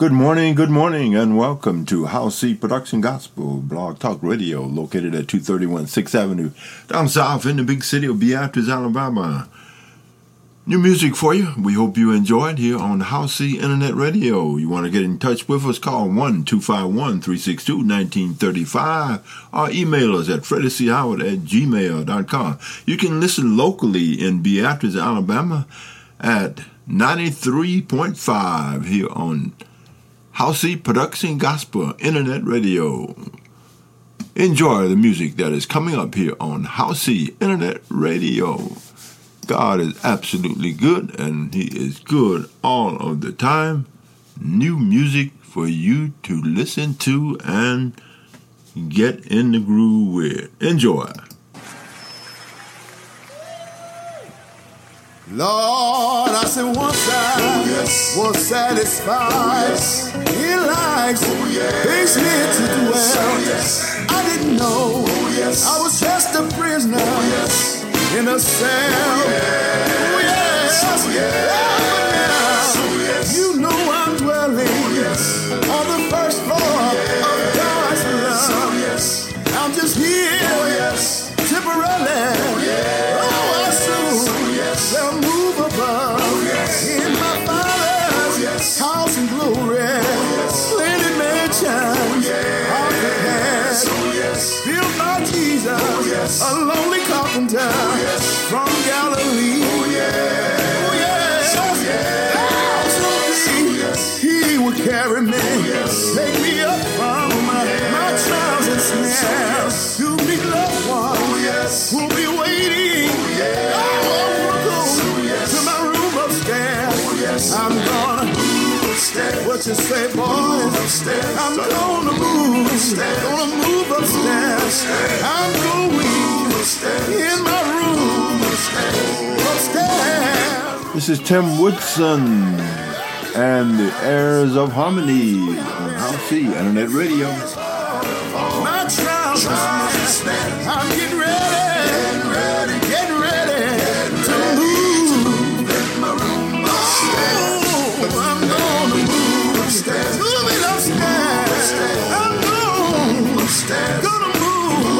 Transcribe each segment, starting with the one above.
Good morning, good morning, and welcome to Howcee Production Gospel Blog Talk Radio, located at 231 6th Avenue, down south in the big city of Beatrice, Alabama. New music for you. We hope you enjoyed here on Howcee Internet Radio. You want to get in touch with us? Call 1 251 362 1935 or email us at freddiechoward at gmail.com. You can listen locally in Beatrice, Alabama at 93.5 here on Howcee Production Gospel Internet Radio. Enjoy the music that is coming up here on Howcee Internet Radio. God is absolutely good and He is good all of the time. New music for you to listen to and get in the groove with. Enjoy. Lord, I said once I oh, yes. was satisfied. yes. He likes oh, yes. To dwell. Oh, yes. I didn't know oh, yes. I was just a prisoner yes. in a cell. Oh, yes. Oh, yes. Oh, yes. You know I'm dwelling on the first floor of God's love. Oh. I'm just here Oh, yes. temporarily. Yes. a lonely carpenter oh, yes. from Galilee. Oh, yes. Oh, yes. Oh, yes. Me. yes. He would carry me, oh, yes. take me up from my, my trials and snares. To meet loved ones Oh, yes. who'll be waiting. Oh, go Oh, yes. to my room upstairs. Oh, yes. I'm gonna Upstairs. what you say? Upstairs. I'm gonna move, Upstairs. gonna move upstairs. I'm going Upstairs. In my room upstairs. This is Tim Woodson and the Heirs of Harmony on Howcee Internet Radio. My trials. I'm getting ready, getting ready to move. Oh, I'm gonna move Upstairs. Move it upstairs. I'm going, gonna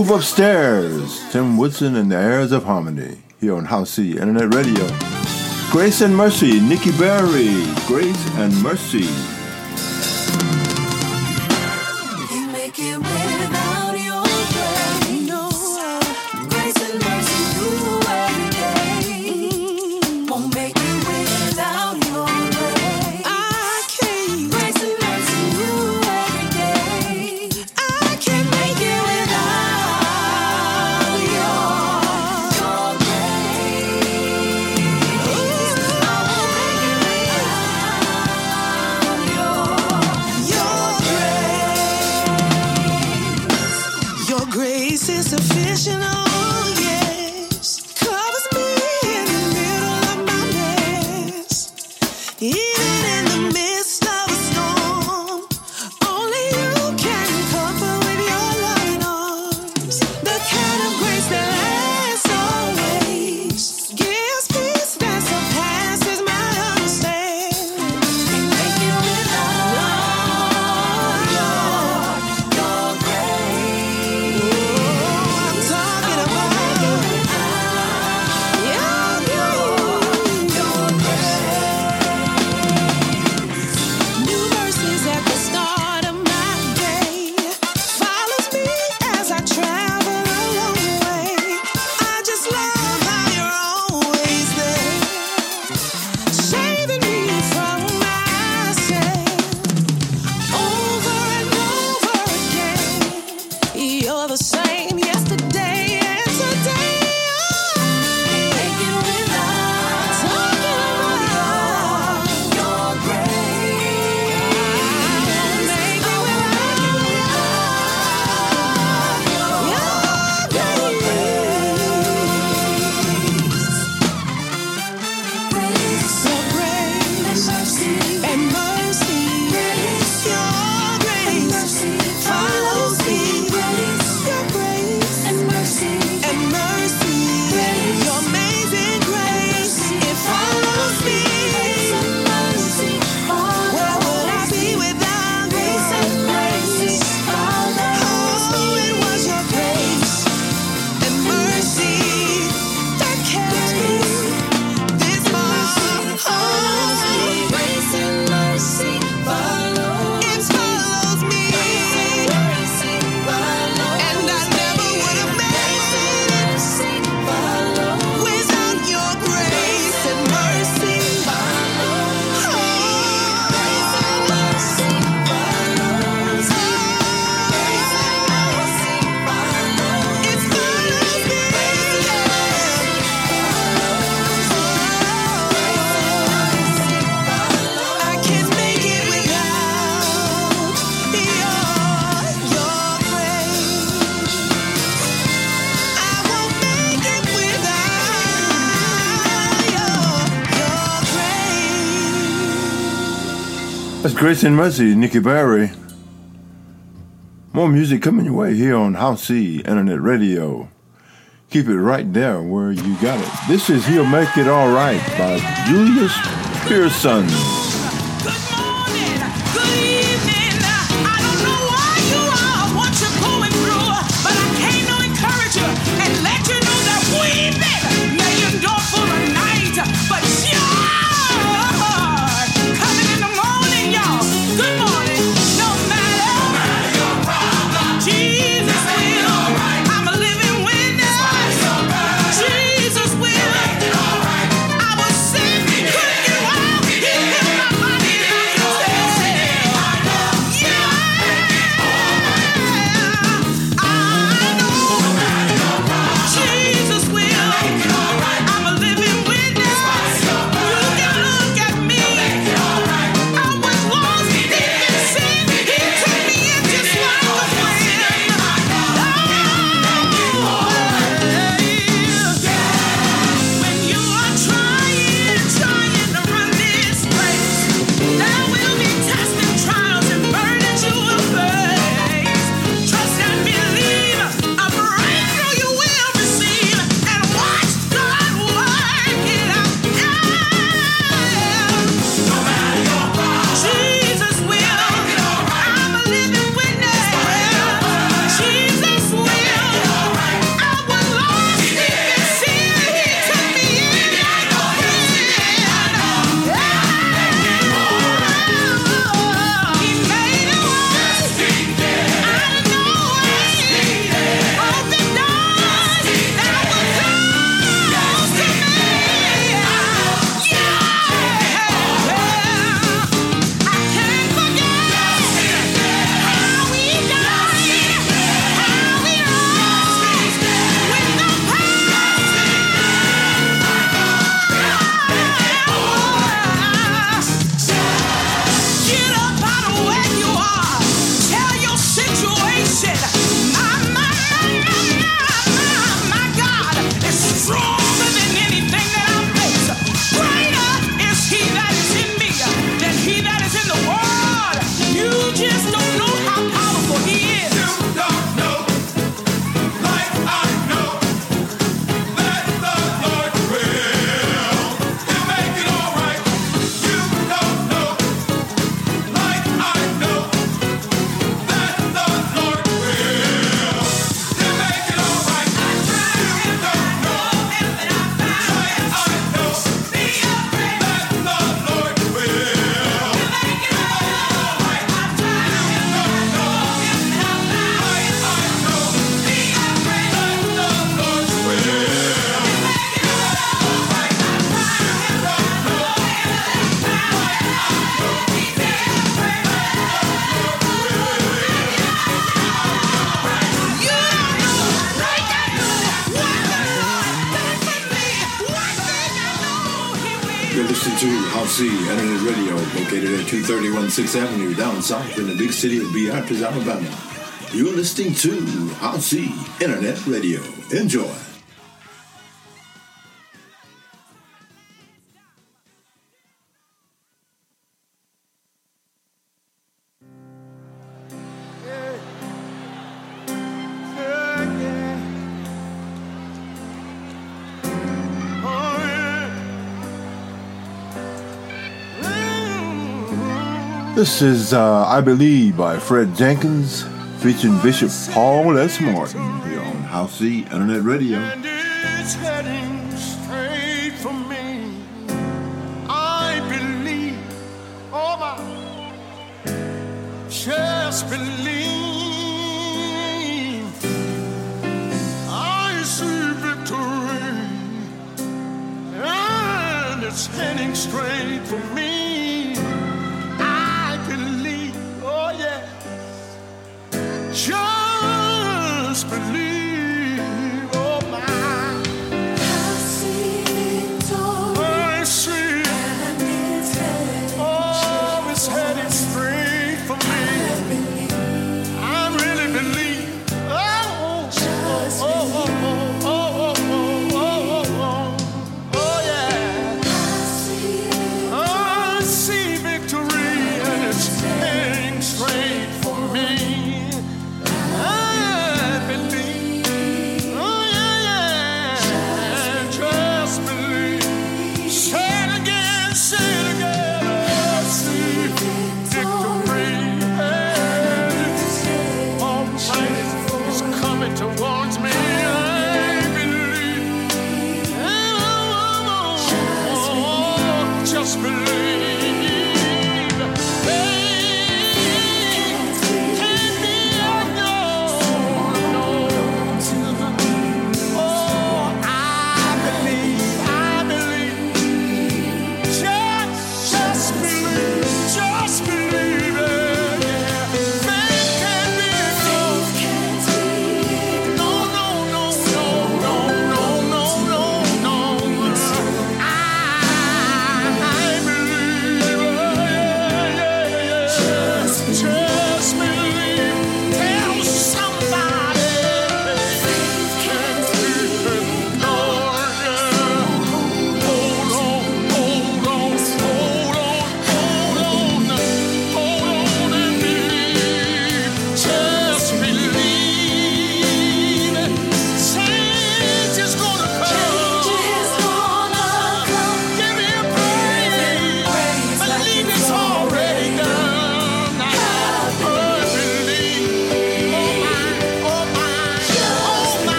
Move upstairs. Tim Woodson and the Heirs of Harmony here on Howcee Internet Radio. Grace and Mercy, Nikki Berry. Grace and Mercy. Grace and Mercy, Nikki Barry. More music coming your way here on Howcee Internet Radio. Keep it right there where you got it. This is He'll Make It All Right by Julius Pearson. Radio, located at 231 6th Avenue, down south in the big city of Beatrice, Alabama. You're listening to RC Internet Radio. Enjoy. This is uh, I Believe by Fred Jenkins featuring Bishop Paul S. Martin here on Howcee Internet Radio. And it's heading straight for me. I believe, oh my, just believe. I see victory, and it's heading straight for me.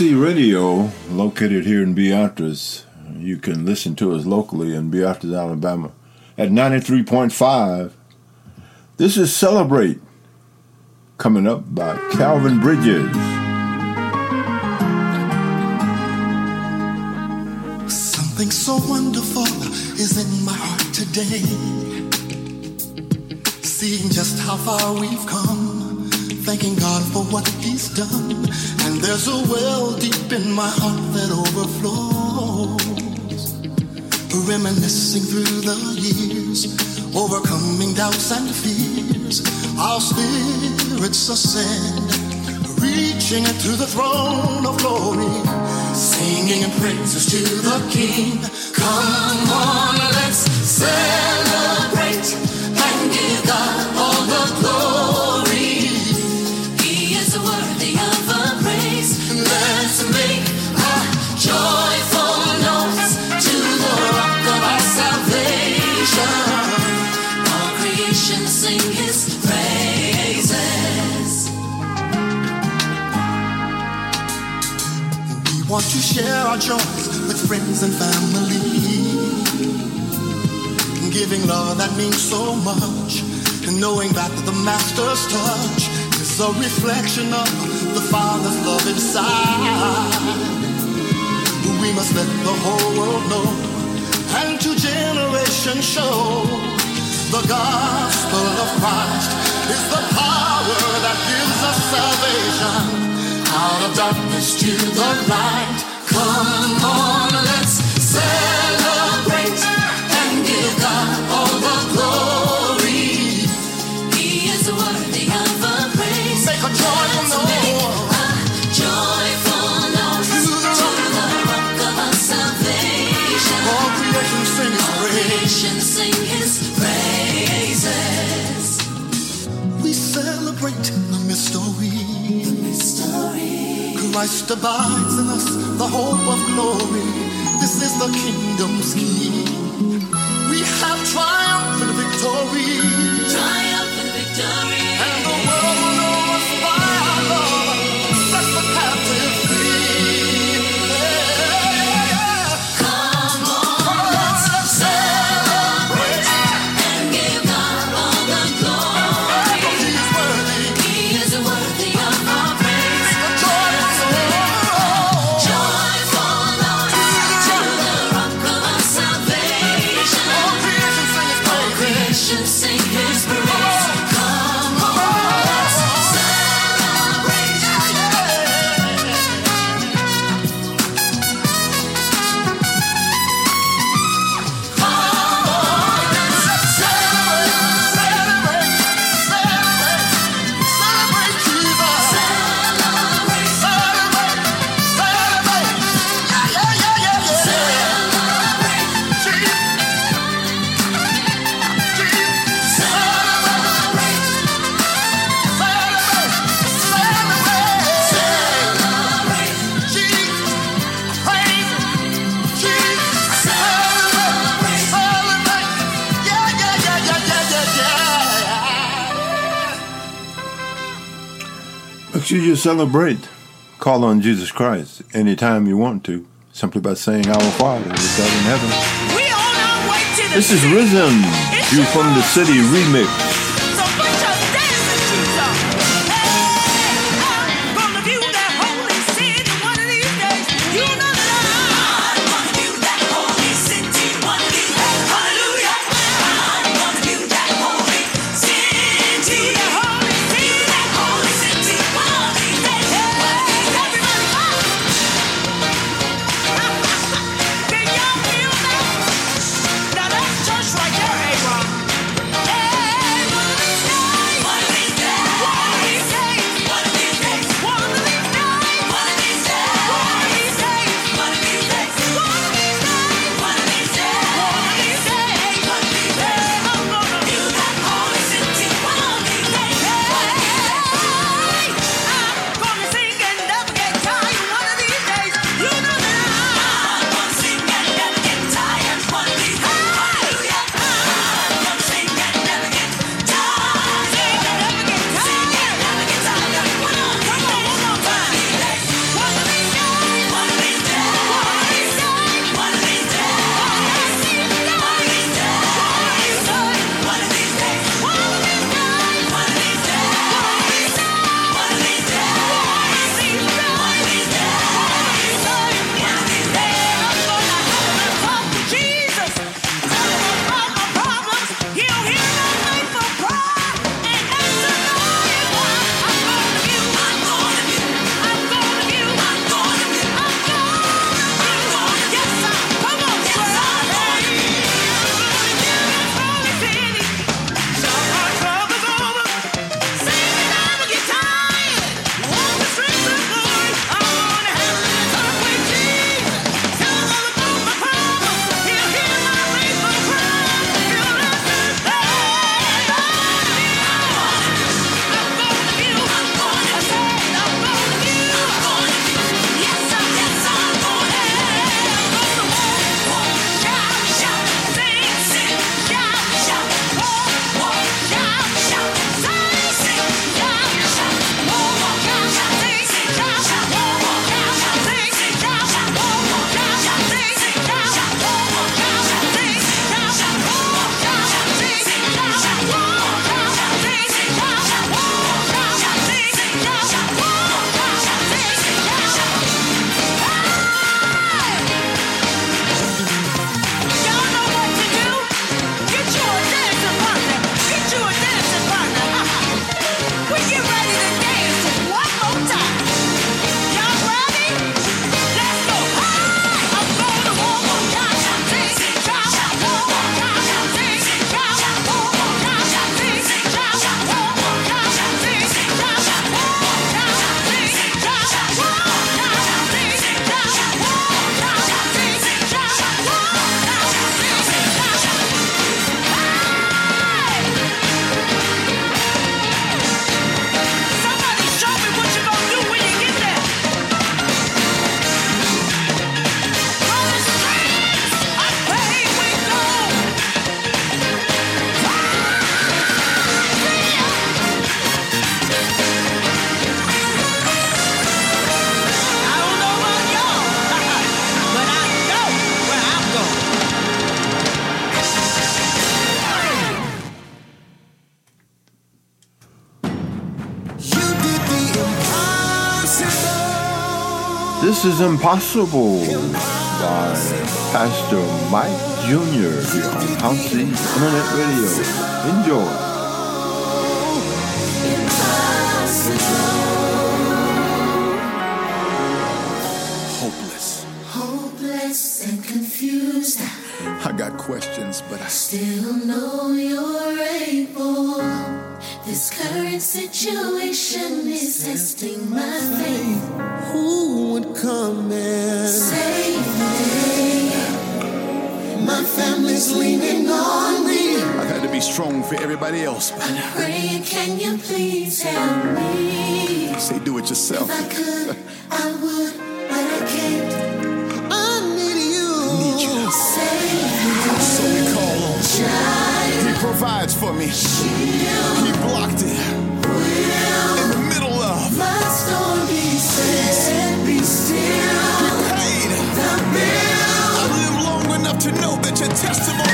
Radio, located here in Beatrice. You can listen to us locally in Beatrice, Alabama at 93.5. This is Celebrate, coming up by Calvin Bridges. Something so wonderful is in my heart today. Seeing just how far we've come, thanking God for what He's done. There's a well deep in my heart that overflows. Reminiscing through the years, overcoming doubts and fears. Our spirits ascend, reaching to the throne of glory, singing praises to the King. Come on, let's celebrate and give God all the glory. Want to share our joys with friends and family. Giving love that means so much. And knowing that the Master's touch is a reflection of the Father's love inside. We must let the whole world know and to generations show the gospel of Christ is the power that gives us salvation out of darkness to the light. Come on, let's celebrate and give God all the glory. He is worthy of a praise. Make a joyful noise. joyful noise To the to the rock of our salvation. All creation sing His praise. Creation sing his praises. We celebrate the mystery. Christ abides in us, the hope of glory. This is the kingdom's key. We have triumphant victory. Triumphant victory. And the world will know us by our love. Celebrate. Call on Jesus Christ anytime you want to, simply by saying Our Father, which art in heaven. We on our way to the This is. Risen, you from the city remix. This is Impossible by Pastor Mike Jr. here on House Internet Radio. Enjoy. Hopeless. Hopeless and confused. I got questions, but I still know you're able. This current situation be strong for everybody else. Praying, can you please help me? Say, do it yourself. If I could, I would, but I can't. I need you. Need you. Save so we call on child. He provides for me. Shield. He blocked it. Will. In the middle of my storm, he said, be still. He paid the bill. I live long enough to know that your testimony.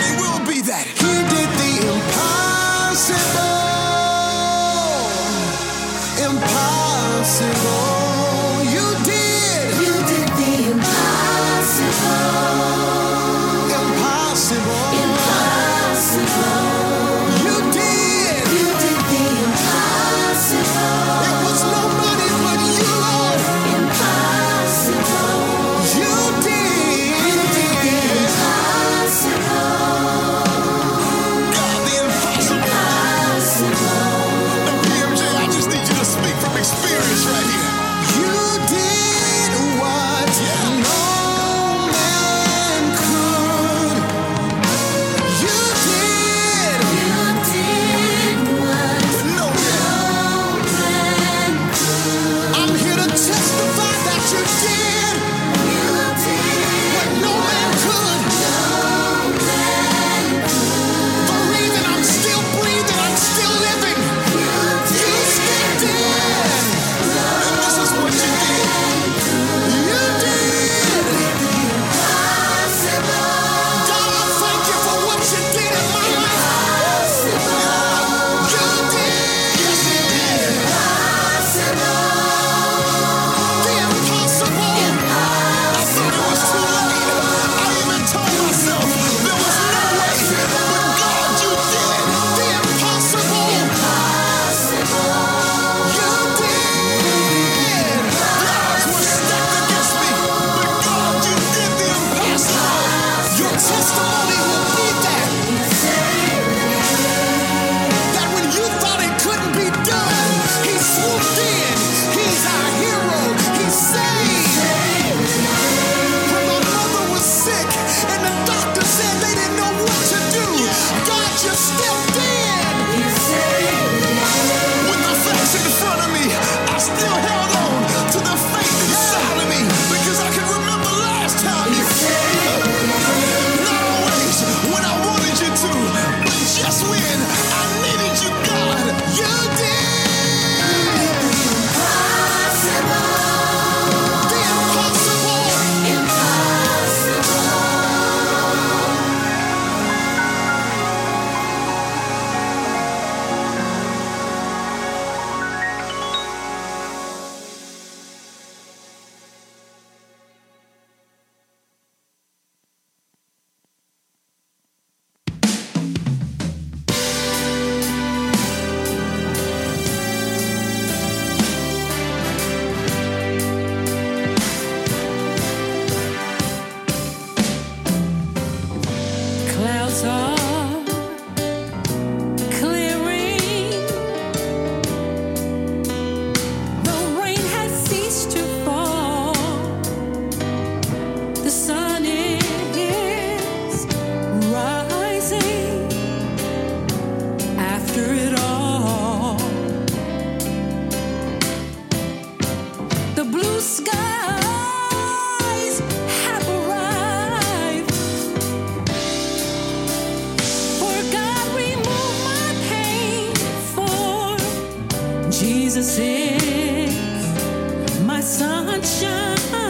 sunshine.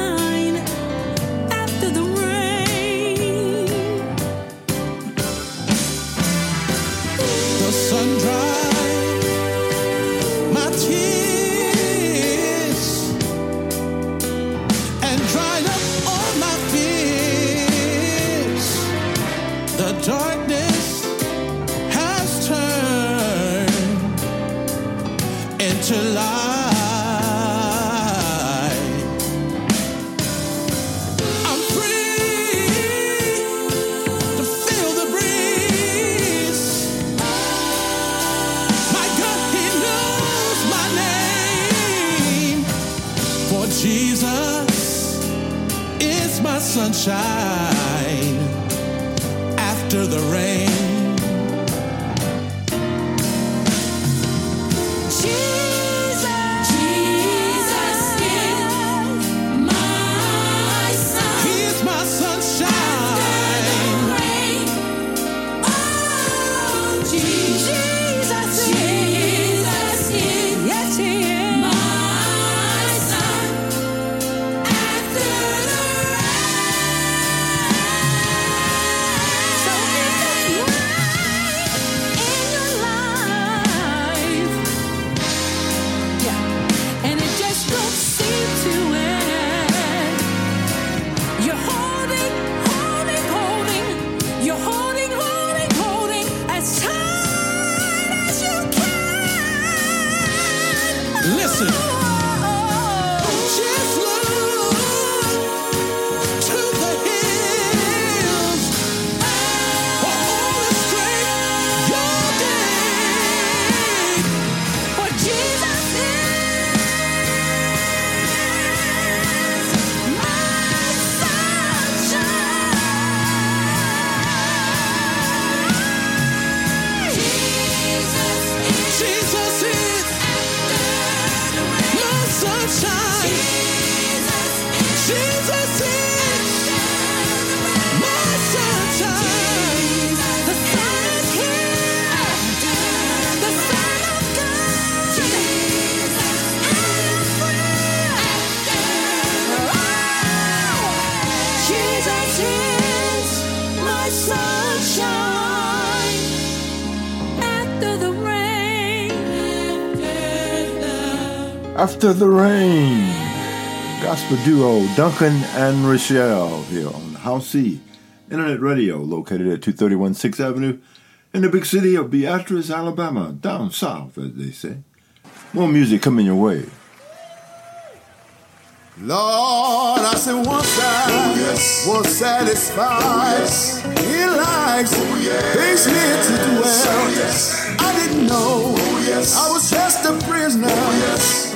After the Rain. Gospel duo Duncan and Rochelle here on Howcee Internet Radio, located at 231 6th Avenue in the big city of Beatrice, Alabama, down south, as they say. More music coming your way. Lord, I say once I oh, yes. was satisfied oh, yes. in life's oh, to dwell. Oh, yes. I didn't know oh, yes. I was just a prisoner. Oh, yes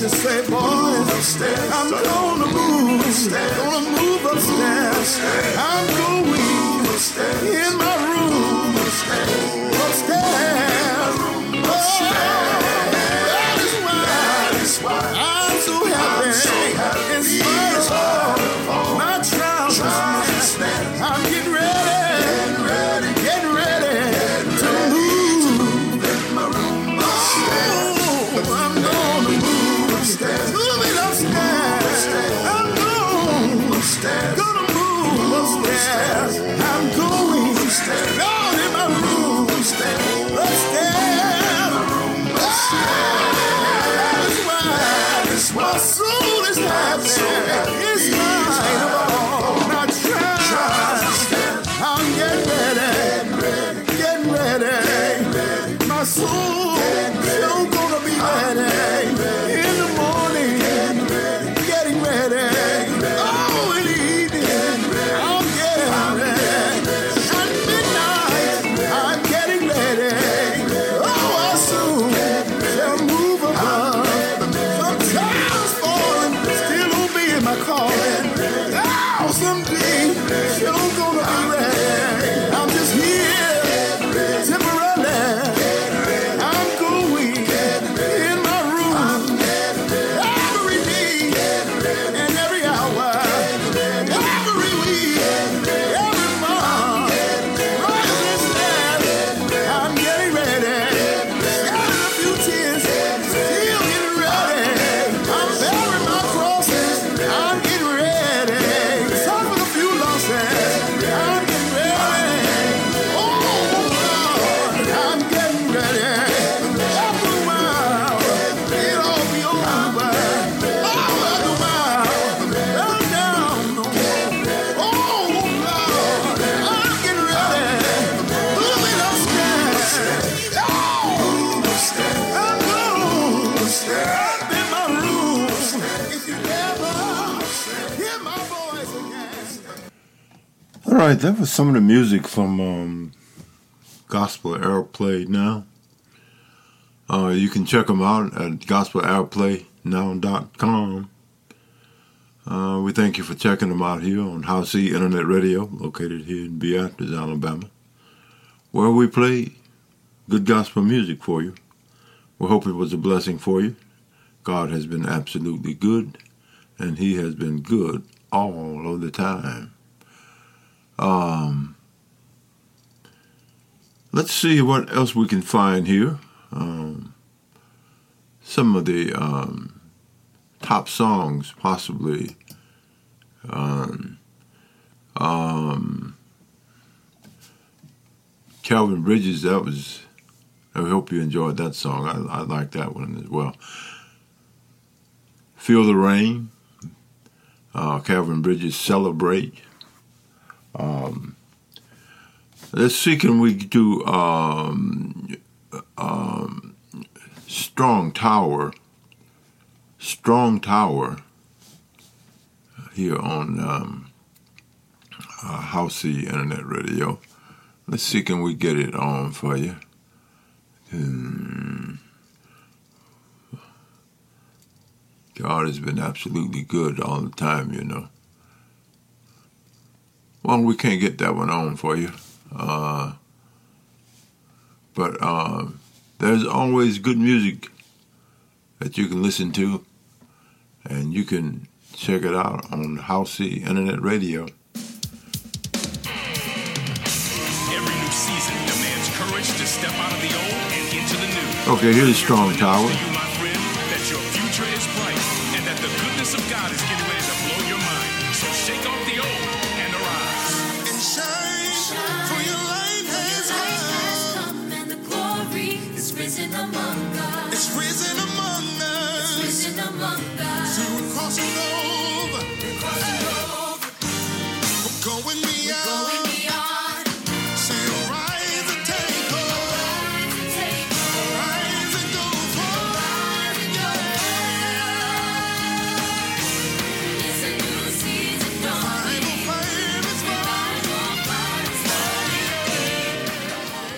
to say, boys, I'm gonna move, gonna move upstairs. I'm going in my room. Upstairs. Right, that was some of the music from um, Gospel Airplay Now. Uh, you can check them out at gospelairplaynow.com. Uh, we thank you for checking them out here on House E Internet Radio, located here in Beatrice, Alabama, where we play good gospel music for you. We hope it was a blessing for you. God has been absolutely good, and He has been good all of the time. Um, let's see what else we can find here. Um, some of the um, top songs, possibly. Um, um, Calvin Bridges, that was. I hope you enjoyed that song. I, I like that one as well. Feel the Rain, uh, Calvin Bridges, Celebrate. Um, let's see, can we do um, um, Strong Tower? Strong Tower here on um, uh, Howcee Internet Radio. Let's see, can we get it on for you? Hmm. God has been absolutely good all the time, you know. Well, we can't get that one on for you. Uh, but uh, there's always good music that you can listen to, and you can check it out on Howcee Internet Radio. Every new season demands courage to step out of the old and into the new. Okay, here's Strong Tower.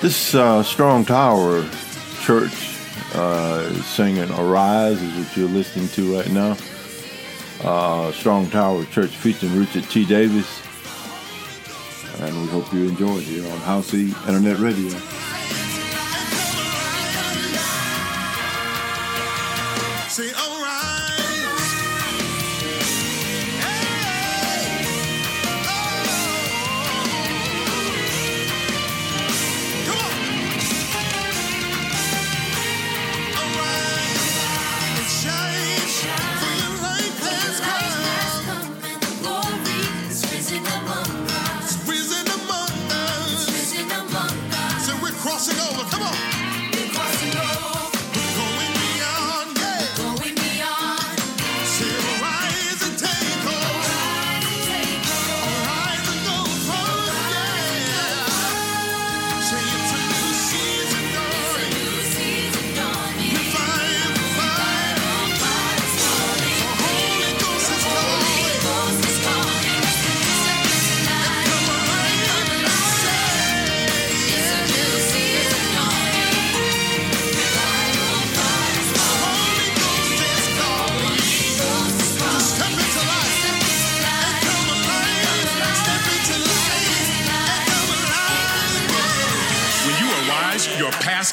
This uh, Strong Tower Church uh, singing Arise, is what you're listening to right now. Uh, Strong Tower Church featuring Richard T. Davis. And we hope you enjoy it here on Howcee Internet Radio.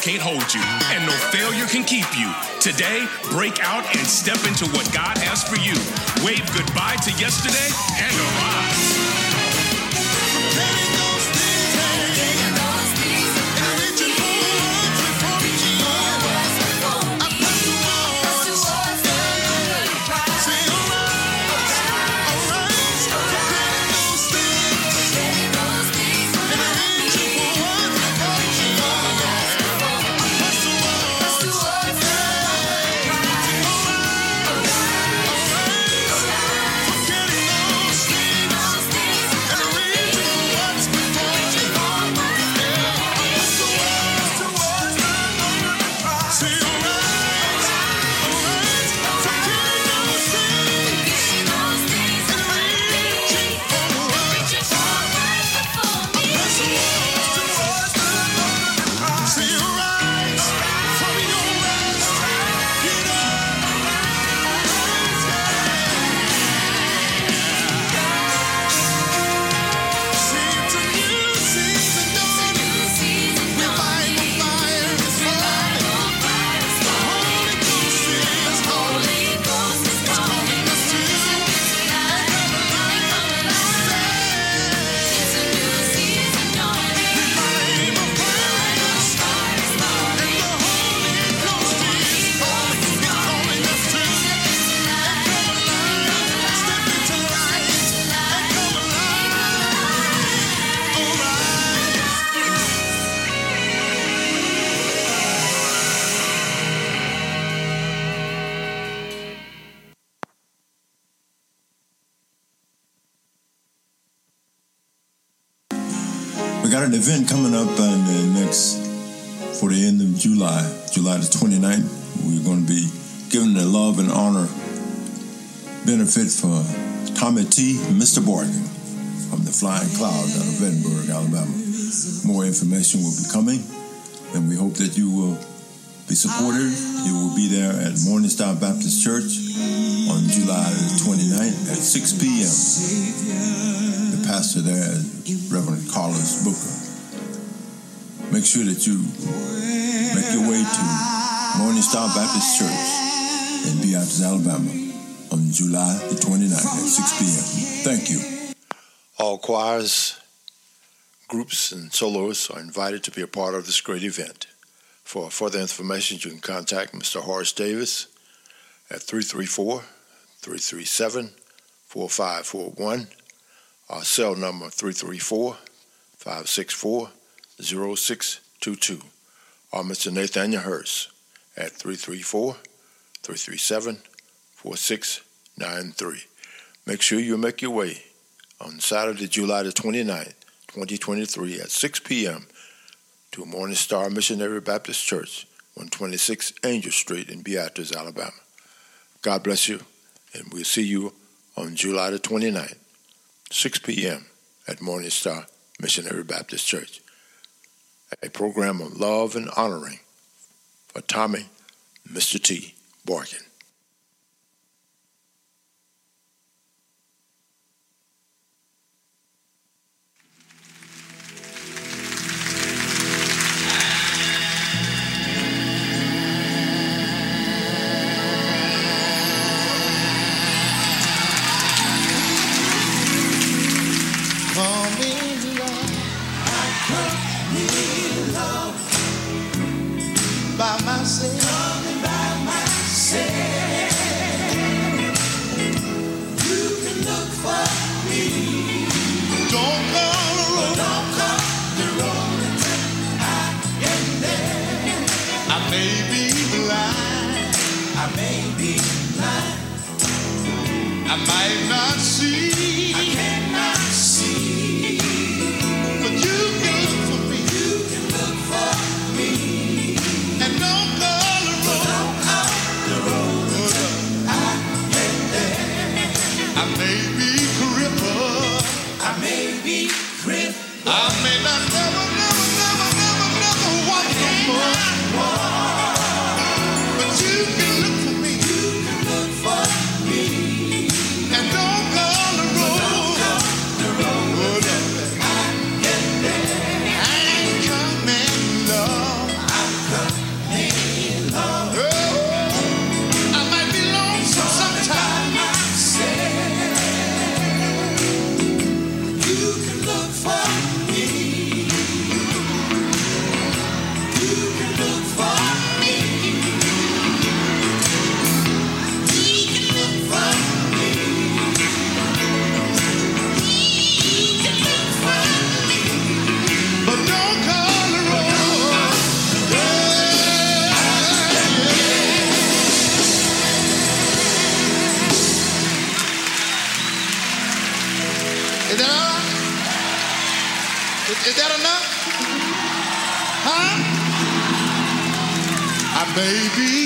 Can't hold you, and no failure can keep you. Today, break out and step into what God has for you. Wave goodbye to yesterday and arise. Event coming up on the next for the end of July, July the 29th. We're going to be giving the love and honor benefit for Tommy T. Mr. Barton from the Flying Clouds out of Vredenburgh, Alabama. More information will be coming, and we hope that you will be supportive. You will be there at Morning Star Baptist Church on July the 29th at 6 p.m. The pastor there is Reverend Carlos Booker. Make sure that you make your way to Morning Star Baptist Church in Alabama on July the 29th at 6 p.m. Thank you. All choirs, groups, and soloists are invited to be a part of this great event. For further information, you can contact Mr. Horace Davis at 334 337 4541, our cell number 334 564 0622, or Mr. Nathaniel Hurst at 334 337 4693. Make sure you make your way on Saturday, July the 29th, 2023 at 6 p.m. to Morning Star Missionary Baptist Church, 126 Angel Street in Beatrice, Alabama. God bless you, and we'll see you on July the 29th, 6 p.m. at Morning Star Missionary Baptist Church. A program of love and honoring for Tommy, Mr. T. Barkin. I might not see. I cannot see. But you can look for me. You can look for me. And don't call the road. Don't call the road. I get there. I may be crippled. I may be crippled. I may I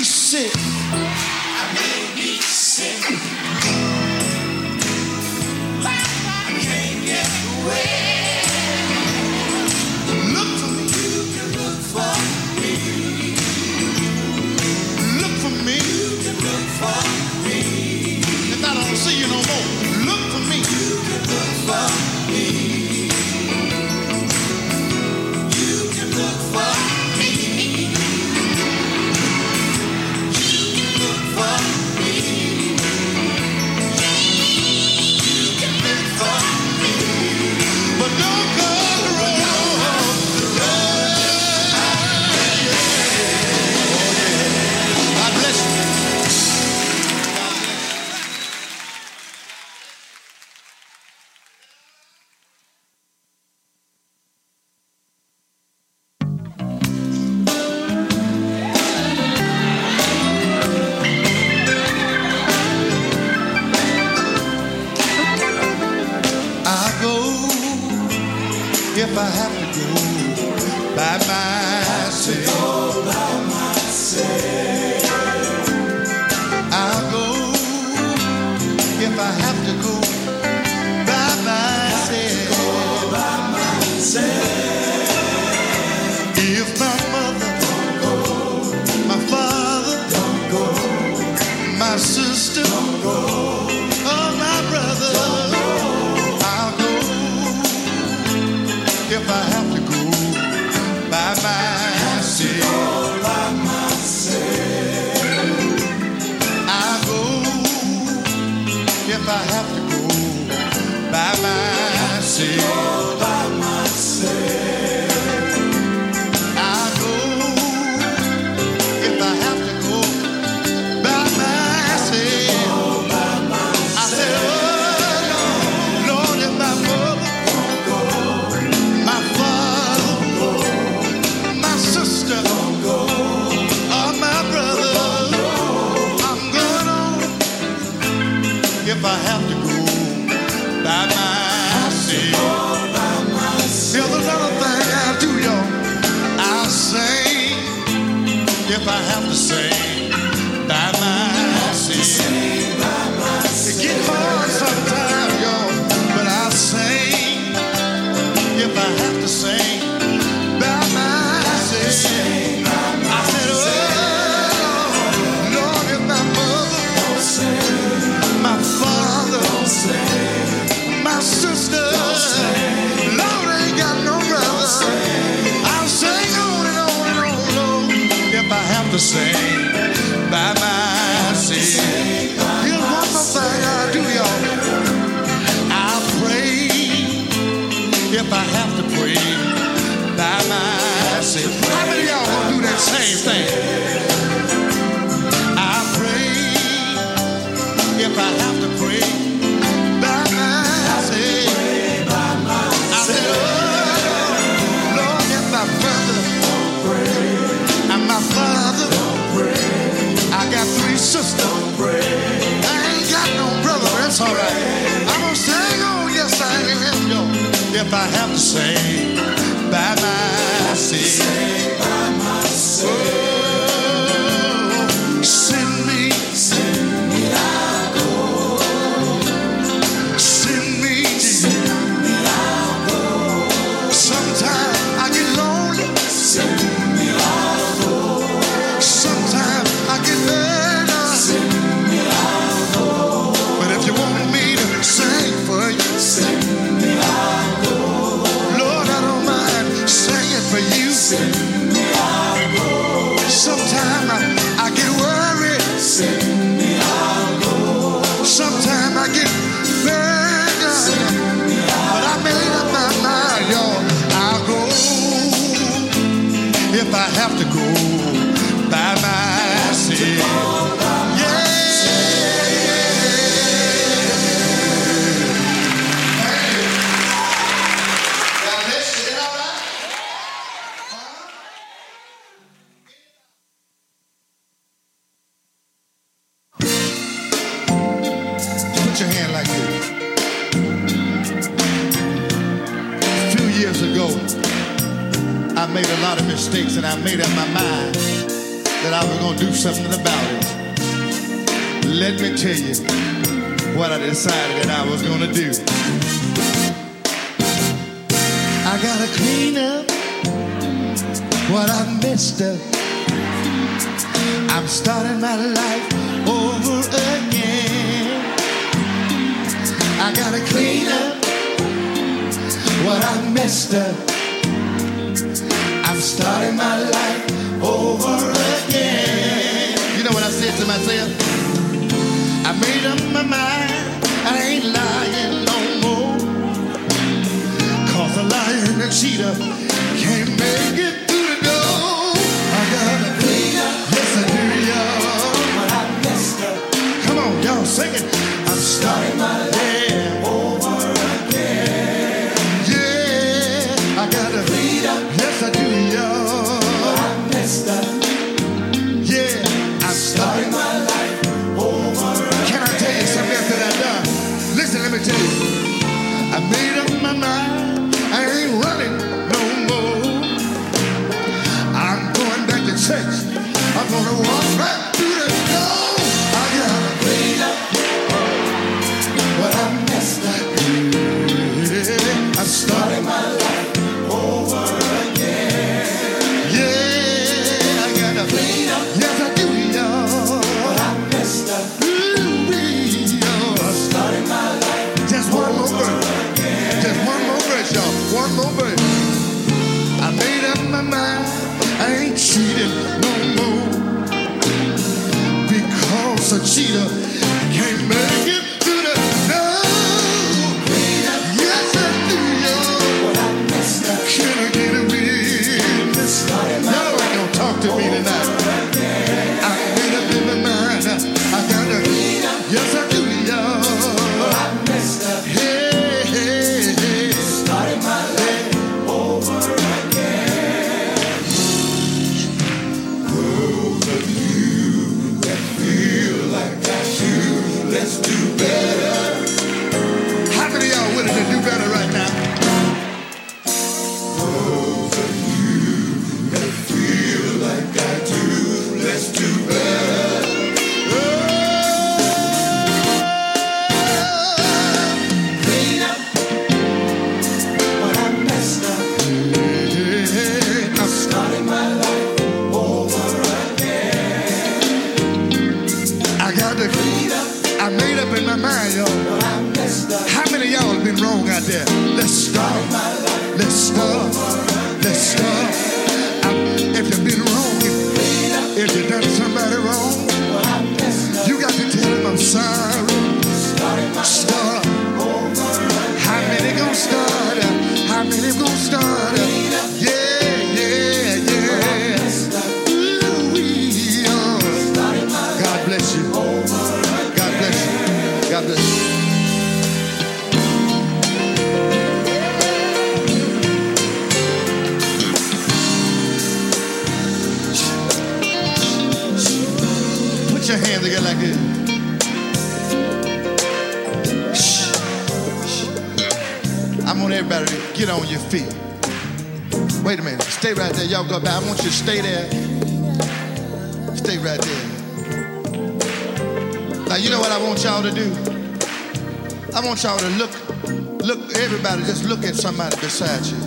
beside you.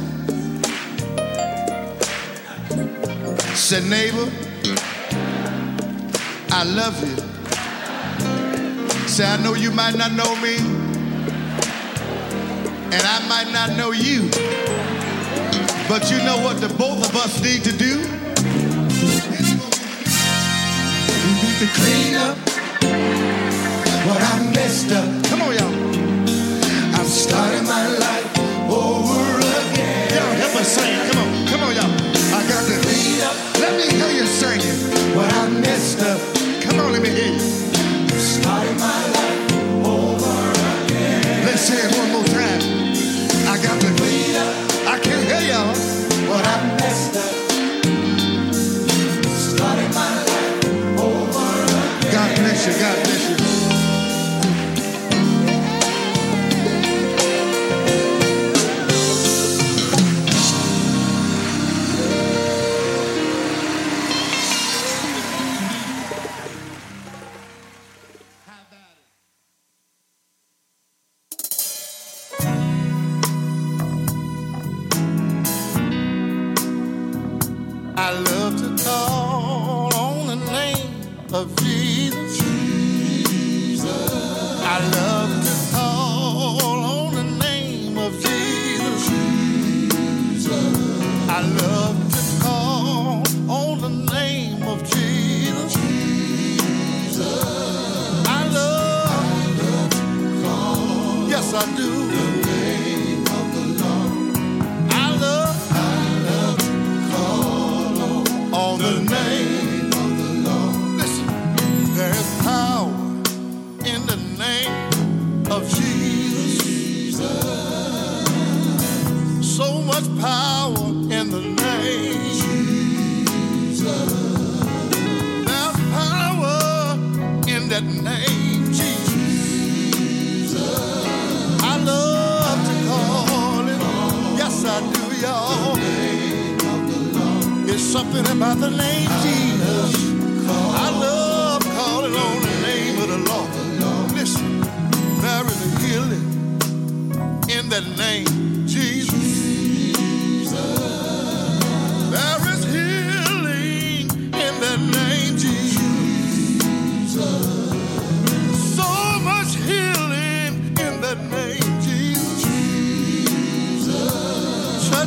Said, neighbor, I love you. Say, I know you might not know me, and I might not know you, but you know what the both of us need to do? We need to clean up what I messed up.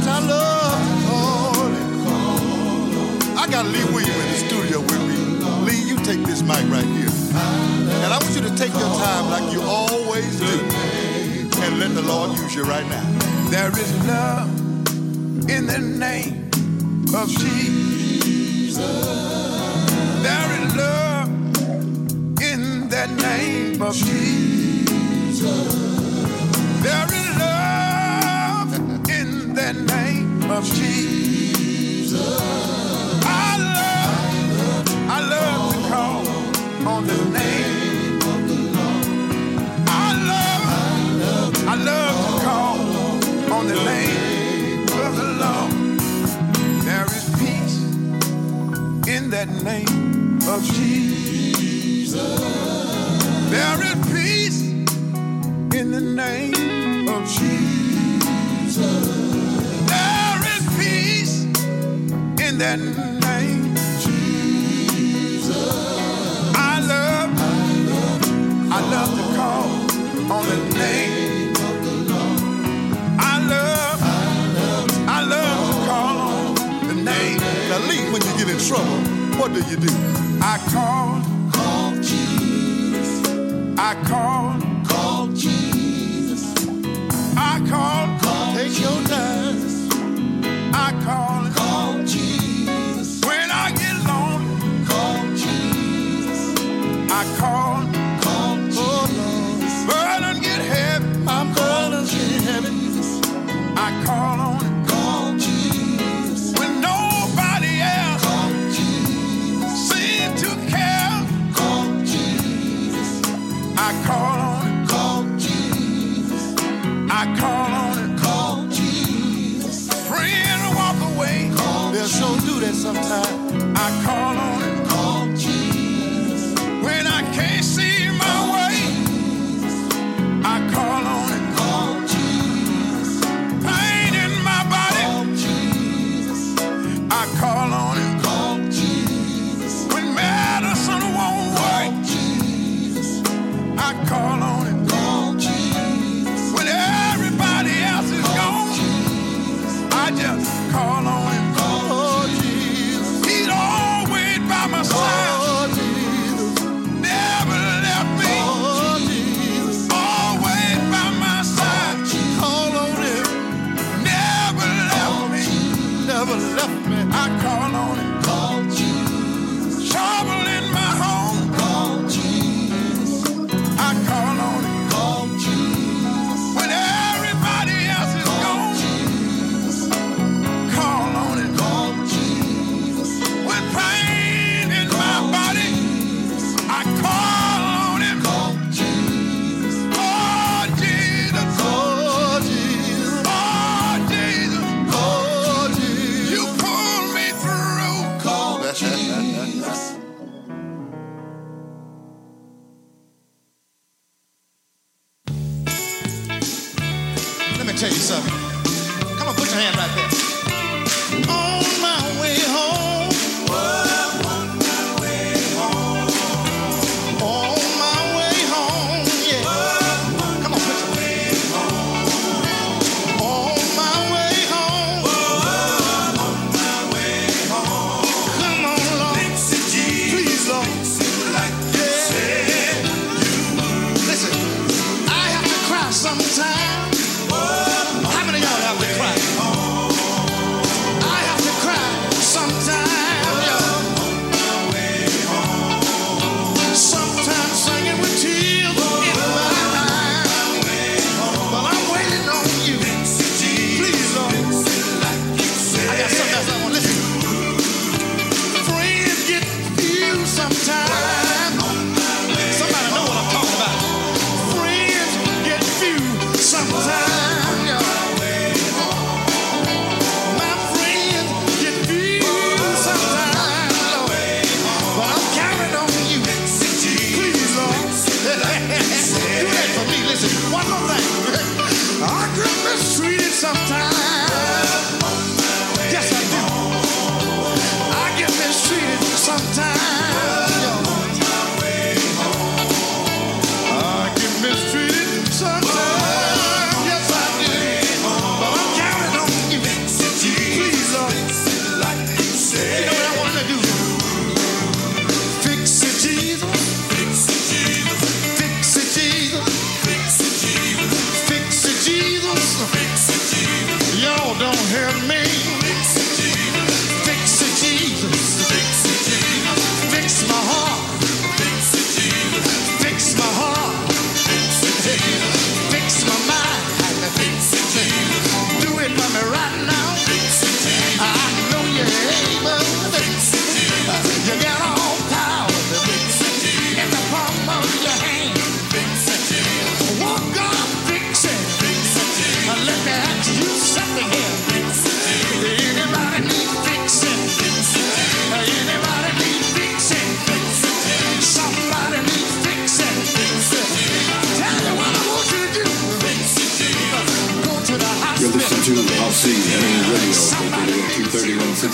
much I love to call it. Call I got Lee Williams in the studio with me. Lee, you take this mic right here. And I want you to take your time like you always do. And let the Lord use you right now. There is love in the name of Jesus. There is love in the name of Jesus. There is name of Jesus. I love, I love to call on the name of the Lord. I love, I love to call on the name of the Lord. There is peace in that name of Jesus. There is peace in the name of Jesus. That name. Jesus. I love, I love to call on the name of the Lord. I love, I love to call on the name. Now, Lee, when you get in trouble, what do you do? I call, call Jesus. I call, call Jesus. I call, call Take your time. I call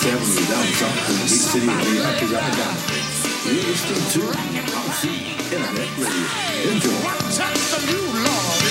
family downtown in the big city of Akizakana. You're listening to Howcee Internet Radio. Enjoy.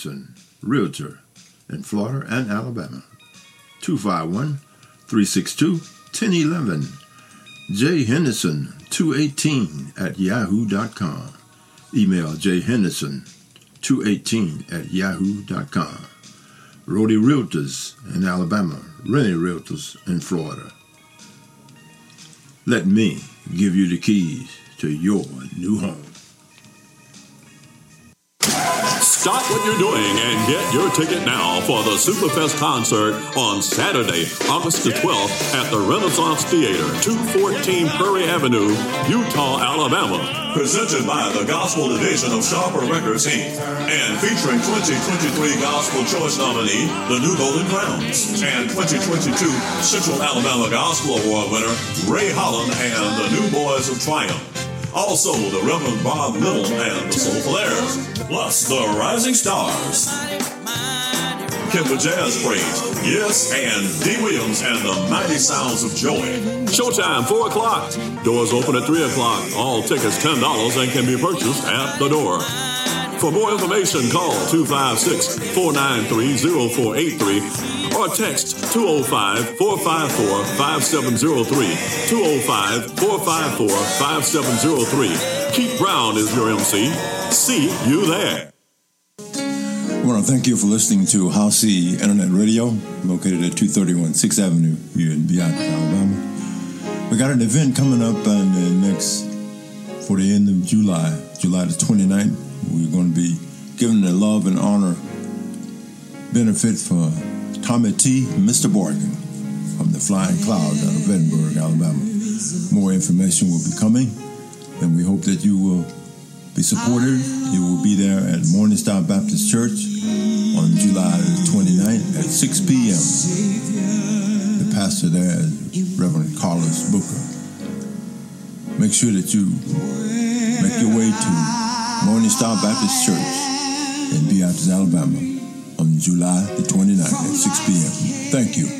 Davidson, Realtor in Florida and Alabama. 251 362 1011. J. Henderson 218 at yahoo.com. Email J. Henderson 218 at yahoo.com. Rody Realtors in Alabama, Rennie Realtors in Florida. Let me give you the keys to your new home. ticket now for the Superfest concert on Saturday, August the 12th at the Renaissance Theater, 214 Prairie Avenue, Eutaw, Alabama. Presented by the Gospel Division of Sharper Records, Inc. and featuring 2023 Gospel Choice nominee, the New Golden Crowns, and 2022 Central Alabama Gospel Award winner, Ray Holland and the New Boys of Triumph. Also, the Reverend Bob Little and the Soulful Airs, plus the Rising Stars. Kendall Jazz Praise. Yes, and D. Williams and the Mighty Sounds of Joy. Showtime, 4 o'clock. Doors open at 3 o'clock. All tickets $10 and can be purchased at the door. For more information, call 256 493 0483 or text 205 454 5703. 205 454 5703. Keith Brown is your MC. See you there. I want to thank you for listening to Howcee Internet Radio, located at 231 6th Avenue here in Beatrice, Alabama. We got an event coming up on the next, for the end of July, July the 29th. We're going to be giving the love and honor benefit for Tommy T. Mr. Boykins from the Flying Clouds out of Vredenburgh, Alabama. More information will be coming, and we hope that you will be supported. You will be there at Morning Star Baptist Church on July 29th at 6 p.m. The pastor there is Reverend Carlos Booker. Make sure that you make your way to Morning Star Baptist Church in Beatrice, Alabama on July the 29th at 6 p.m. Thank you.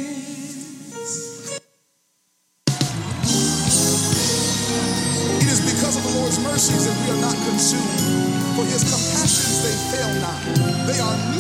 They are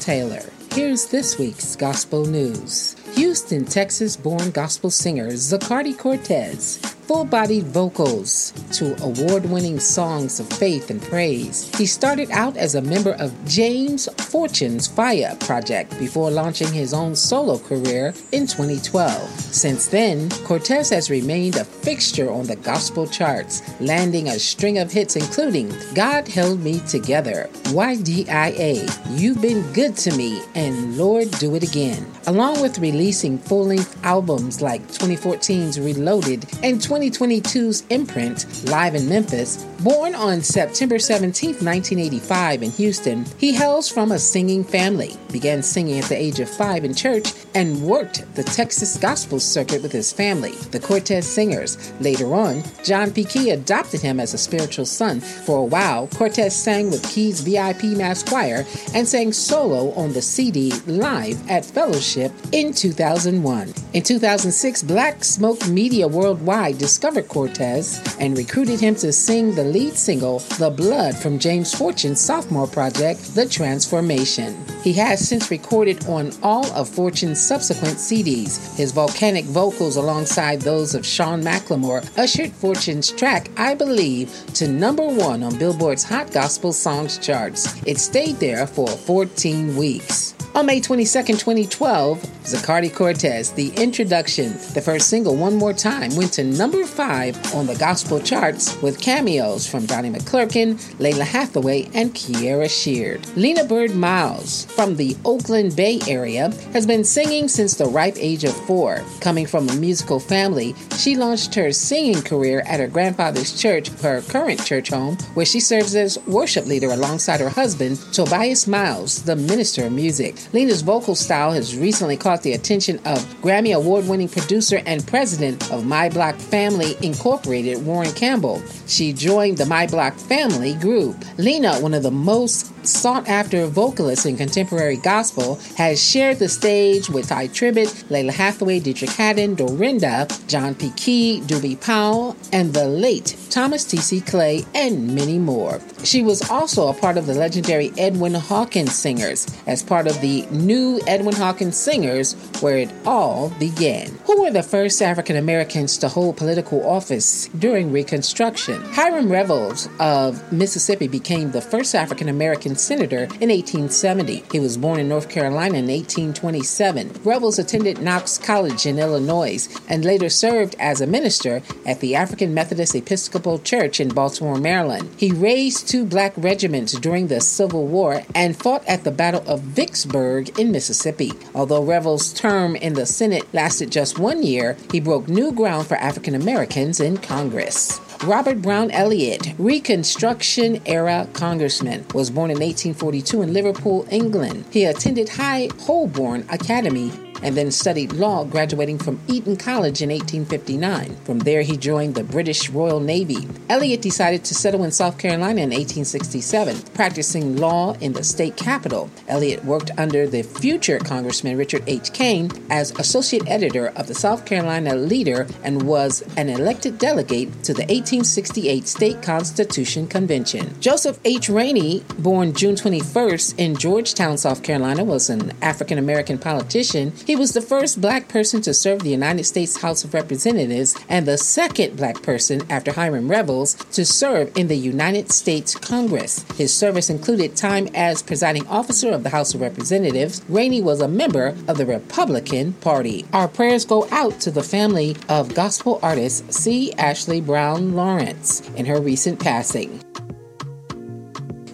Taylor. Here's this week's gospel news. Houston, Texas born gospel singer Zacardi Cortez full bodied vocals to award winning songs of faith and praise. He started out as a member of James Fortune's FIYA project before launching his own solo career in 2012. Since then, Cortez has remained a fixture on the gospel charts, landing a string of hits including God Held Me Together, YDIA, You've Been Good to Me, and Lord Do It Again, along with releasing full length albums like 2014's Reloaded and 2022's Imprint, live in Memphis. Born on September 17, 1985, in Houston, he hails from a singing family, began singing at the age of five in church, and worked the Texas gospel circuit with his family, the Cortez Singers. Later on, John P. Kee adopted him as a spiritual son. For a while, Cortez sang with Kee's VIP Mass Choir and sang solo on the CD Live at Fellowship in 2001. In 2006, Black Smoke Media Worldwide discovered Cortez and recruited him to sing the lead single, The Blood, from James Fortune's sophomore project, The Transformation. He has since recorded on all of Fortune's subsequent CDs. His volcanic vocals, alongside those of Sean McLemore, ushered Fortune's track, I Believe, to number one on Billboard's Hot Gospel Songs charts. It stayed there for 14 weeks. On May 22, 2012, Zacardi Cortez, The Introduction, the first single, One More Time, went to number five on the gospel charts with cameos from Donnie McClurkin, Lalah Hathaway, and Kierra Sheard. Lena Byrd Miles, from the Oakland Bay Area, has been singing since the ripe age of four. Coming from a musical family, she launched her singing career at her grandfather's church, her current church home, where she serves as worship leader alongside her husband, Tobias Miles, the minister of music. Lena's vocal style has recently caught the attention of Grammy Award winning producer and president of My Black Family Incorporated, Warren Campbell. She joined the My Black Family group. Lena, one of the most sought after vocalist in contemporary gospel, has shared the stage with Tye Tribbett, Lalah Hathaway, Deitrick Haddon, Dorinda, John P. Kee, Doobie Powell, and the late Thomas T.C. Clay, and many more. She was also a part of the legendary Edwin Hawkins Singers as part of the new Edwin Hawkins Singers, where it all began. Who were the first African Americans to hold political office during Reconstruction? Hiram Revels of Mississippi became the first African American senator in 1870. He was born in North Carolina in 1827. Revels attended Knox College in Illinois and later served as a minister at the African Methodist Episcopal Church in Baltimore, Maryland. He raised two black regiments during the Civil War and fought at the Battle of Vicksburg in Mississippi. Although Revels' term in the Senate lasted just one year, he broke new ground for African Americans in Congress. Robert Brown Elliott, Reconstruction era congressman, was born in 1842 in Liverpool, England. He attended High Holborn Academy and then studied law, graduating from Eton College in 1859. From there, he joined the British Royal Navy. Elliott decided to settle in South Carolina in 1867, practicing law in the state capital. Elliott worked under the future Congressman Richard H. Cain as associate editor of the South Carolina Leader and was an elected delegate to the 1868 State Constitution Convention. Joseph H. Rainey, born June 21st in Georgetown, South Carolina, was an African American politician. He was the first black person to serve the United States House of Representatives and the second black person after Hiram Revels to serve in the United States Congress. His service included time as presiding officer of the House of Representatives. Rainey was a member of the Republican Party. Our prayers go out to the family of gospel artist C. Ashley Brown Lawrence in her recent passing.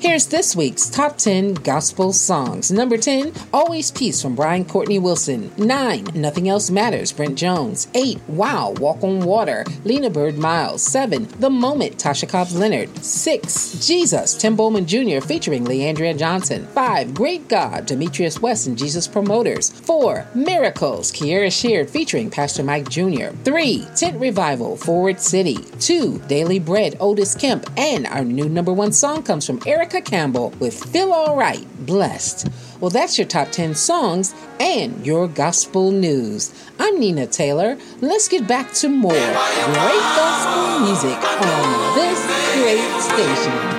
Here's this week's top 10 gospel songs. Number 10, Always Peace from Brian Courtney Wilson. 9, Nothing Else Matters, Brent Jones. 8, Wow, Walk on Water, Lena Byrd Miles. 7, The Moment, Tasha Cobbs Leonard. 6, Jesus, Tim Bowman Jr. featuring Leandria Johnson. 5, Great God, Demetrius West and Jesus Promoters. 4, Miracles, Kierra Sheard featuring Pastor Mike Jr. 3, Tent Revival, Forward City. 2, Daily Bread, Otis Kemp. And our new number one song comes from Erica Campbell with Feel Alright, Blessed. Well, that's your top 10 songs and your gospel news. I'm Nina Taylor. Let's get back to more great gospel music on this great station.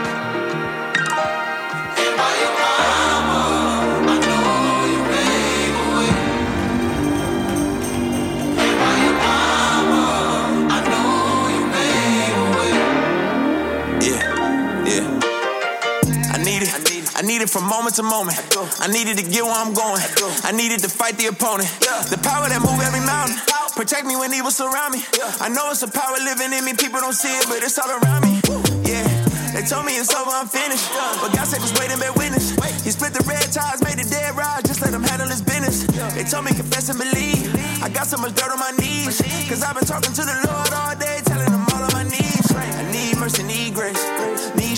It. I need it from moment to moment. I needed to get where I'm going. I needed to fight the opponent. The power that move every mountain. Protect me when evil surround me. I know it's a power living in me. People don't see it, but it's all around me. Yeah. They told me it's over, I'm finished. But God said, just wait and bear witness. He split the red ties, made the dead rise. Just let him handle his business. They told me confess and believe. I got so much dirt on my knees. Cause I've been talking to the Lord all day, telling him all of my needs. I need mercy, need grace.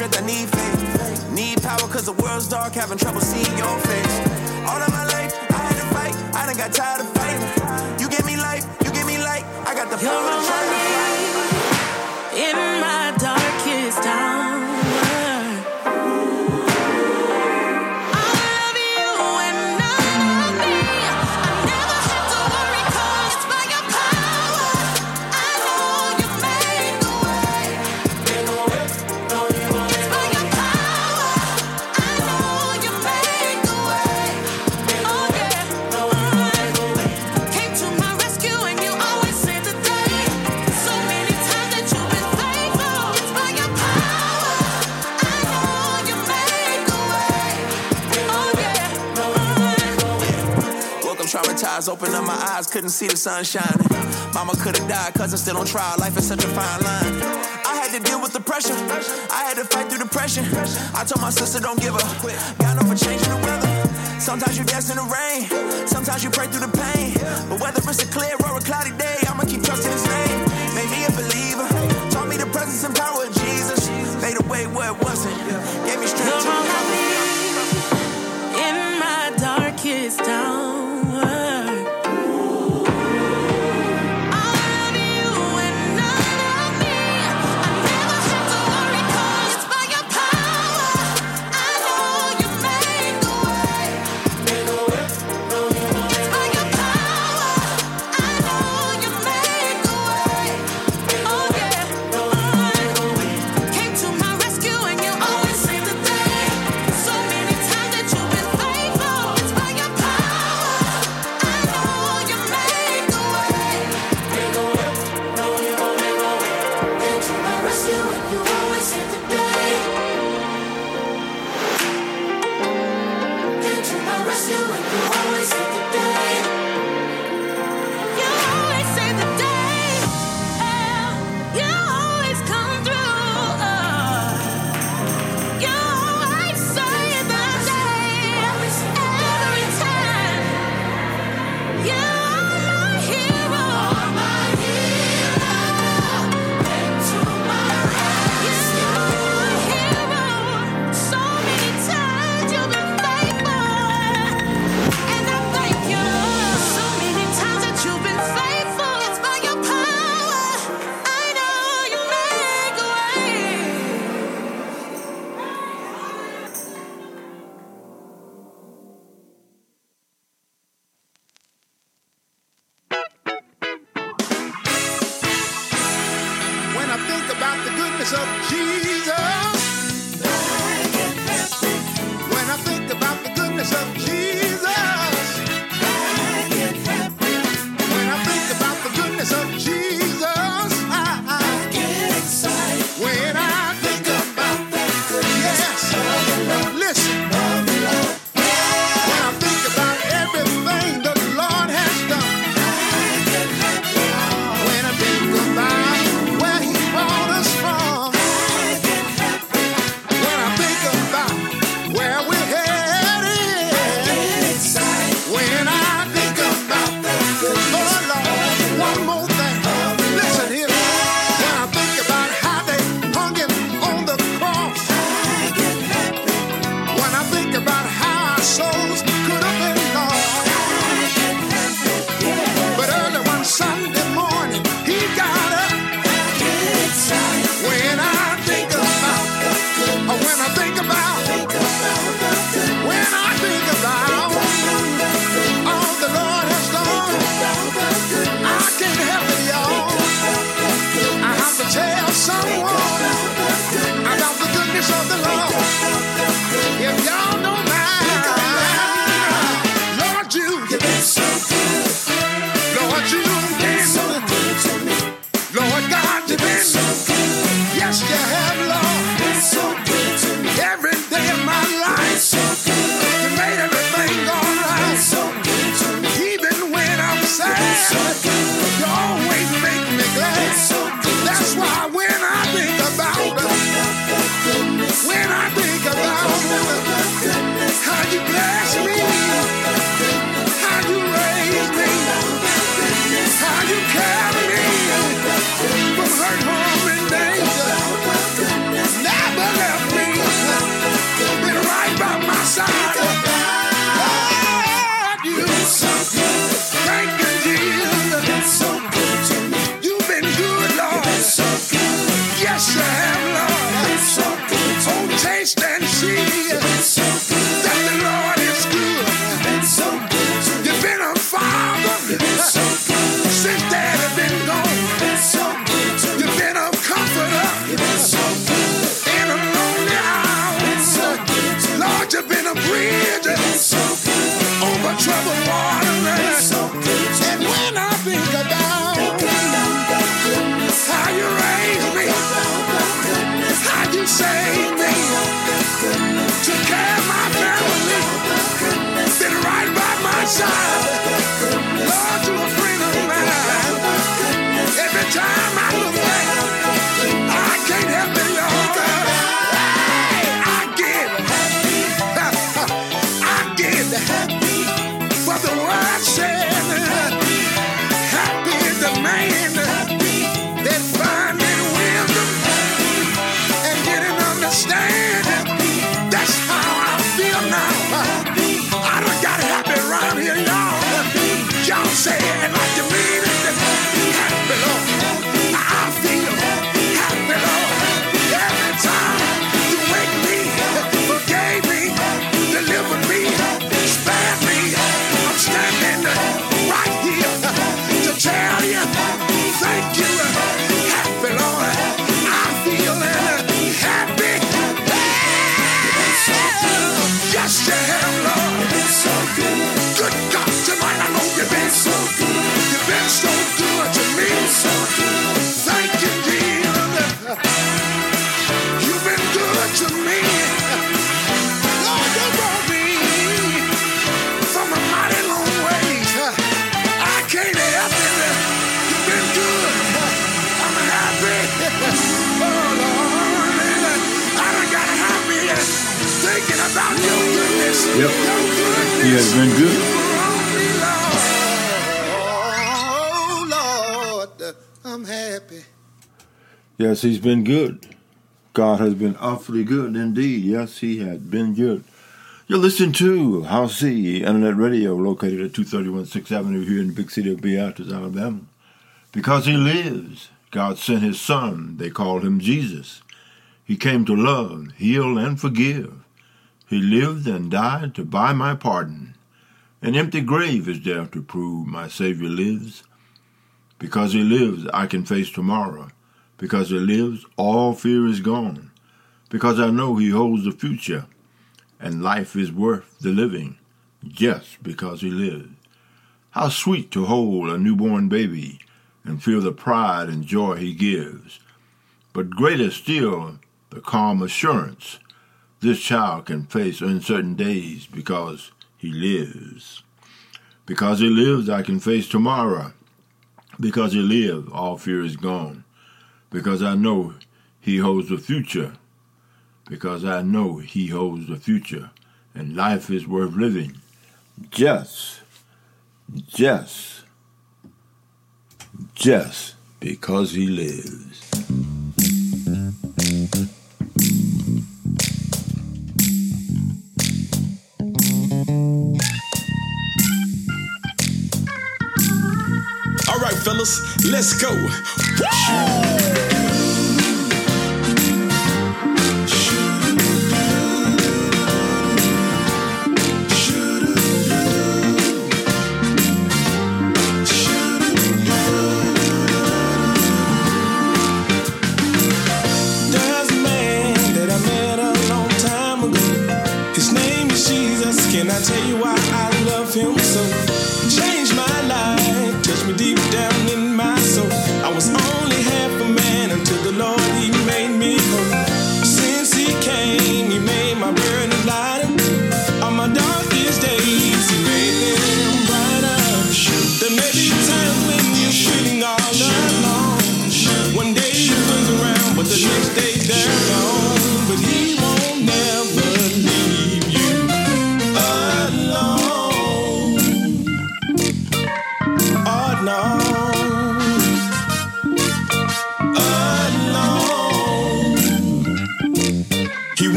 Strength, I need faith. Need power cause the world's dark, having trouble seeing your face. All of my life, I had to fight. I done got tired of fighting. You give me life, you give me light. I got the power to try Traumatized, opened up my eyes, couldn't see the sun shining. Mama could have died, cousin still on trial. Life is such a fine line. I had to deal with the pressure. I had to fight through depression. I told my sister, don't give up. Got no for changing the weather. Sometimes you dance in the rain. Sometimes you pray through the pain. But whether it's a clear or a cloudy day, I'ma keep trusting his name. Made me a believer. Taught me the presence and power of Jesus. Made a way where it wasn't. Gave me strength to Yes, he's been good. God has been awfully good indeed. Yes, he had been good. You're listening to Howcee Internet Radio, located at 231 6th Avenue here in the big city of Beatrice, Alabama. Because he lives, God sent his son. They called him Jesus. He came to love, heal, and forgive. He lived and died to buy my pardon. An empty grave is there to prove my Savior lives. Because he lives, I can face tomorrow. Because he lives, all fear is gone. Because I know he holds the future, and life is worth the living just because he lives. How sweet to hold a newborn baby and feel the pride and joy he gives. But greater still, the calm assurance this child can face uncertain days because he lives. Because he lives, I can face tomorrow. Because he lives, all fear is gone. Because I know he holds the future. Because I know he holds the future. And life is worth living. Just, just, just because he lives. Let's go. There's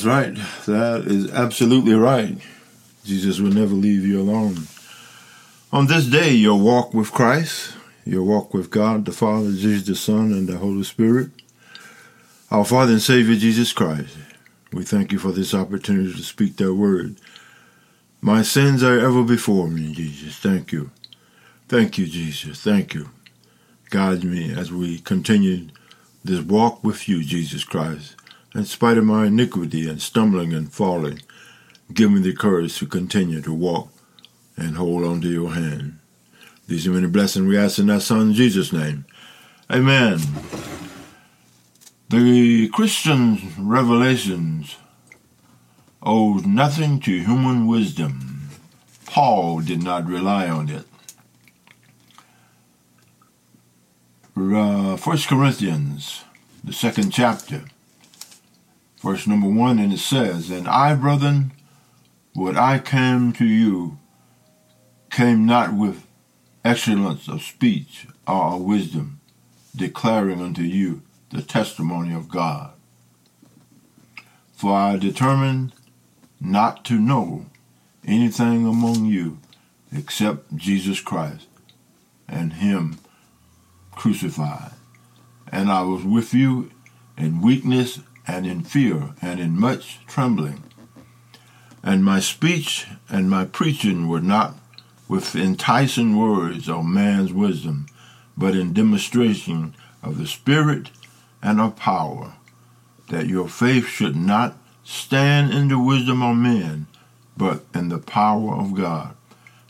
That's right. That is absolutely right. Jesus will never leave you alone. On this day, your walk with Christ, your walk with God, the Father, Jesus the Son, and the Holy Spirit. Our Father and Savior Jesus Christ, we thank you for this opportunity to speak that word. My sins are ever before me, Jesus. Thank you. Thank you, Jesus. Thank you. Guide me as we continue this walk with you, Jesus Christ. In spite of my iniquity and stumbling and falling, give me the courage to continue to walk and hold on to your hand. These are many blessings we ask in that Son Jesus' name. Amen. The Christian revelations owes nothing to human wisdom. Paul did not rely on it. Uh, 1 Corinthians, the second chapter, verse number one, and it says, And I, brethren, would I came to you came not with excellence of speech or of wisdom, declaring unto you the testimony of God. For I determined not to know anything among you except Jesus Christ and Him crucified. And I was with you in weakness and in fear and in much trembling. And my speech and my preaching were not with enticing words of man's wisdom, but in demonstration of the Spirit and of power, that your faith should not stand in the wisdom of men, but in the power of God.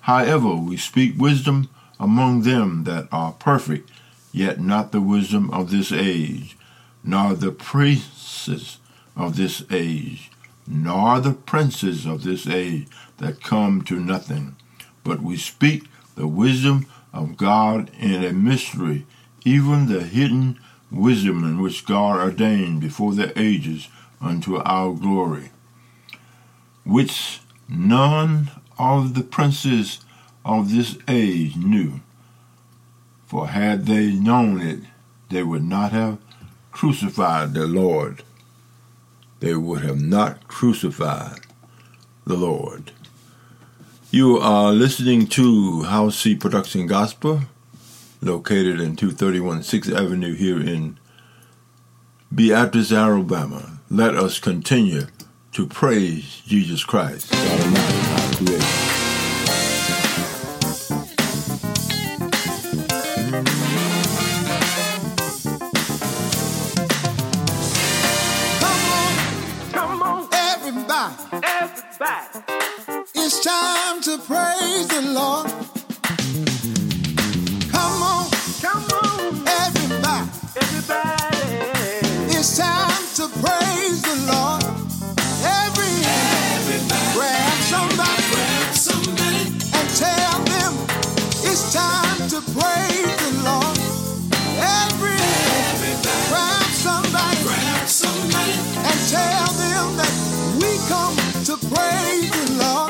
However, we speak wisdom among them that are perfect, yet not the wisdom of this age, nor the princes of this age, nor the princes of this age that come to nothing. But we speak the wisdom of God in a mystery, even the hidden wisdom in which God ordained before the ages unto our glory, which none of the princes of this age knew. For had they known it, they would not have crucified the Lord. They would have not crucified the Lord. You are listening to Howcee Production Gospel, located in 231 6th Avenue here in Beatrice, Alabama. Let us continue to praise Jesus Christ, God Almighty, our Creator. To praise the Lord. Come on, Come on, everybody. everybody. It's time to praise the Lord. Every grab somebody, and tell them it's time to praise the Lord. Every grab somebody, and tell them that we come to praise the Lord.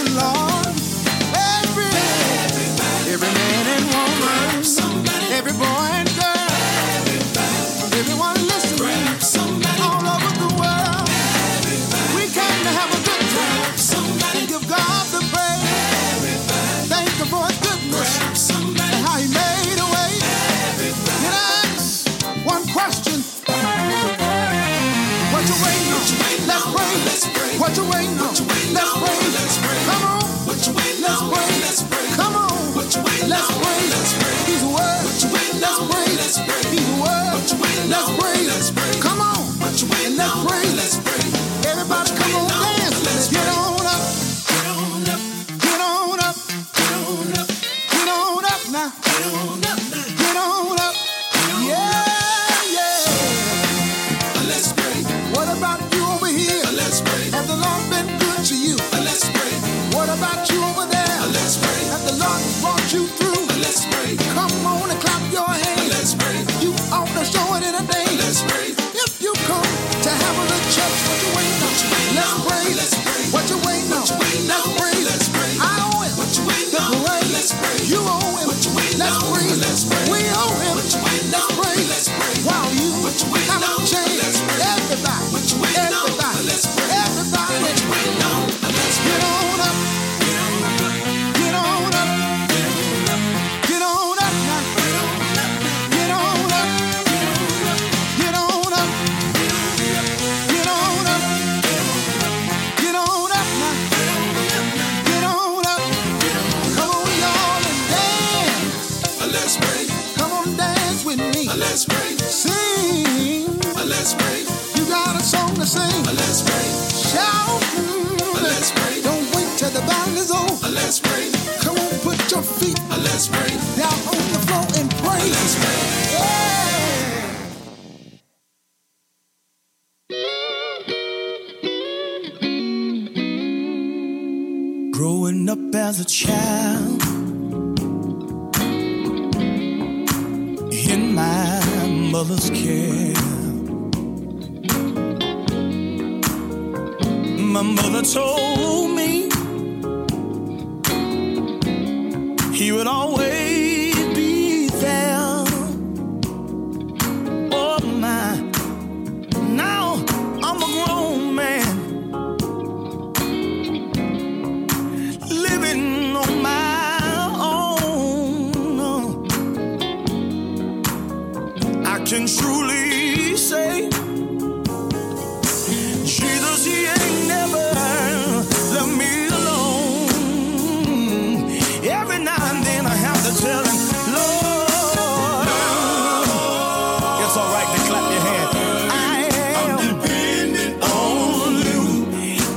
it's all right to clap your hand. I am dependent on you.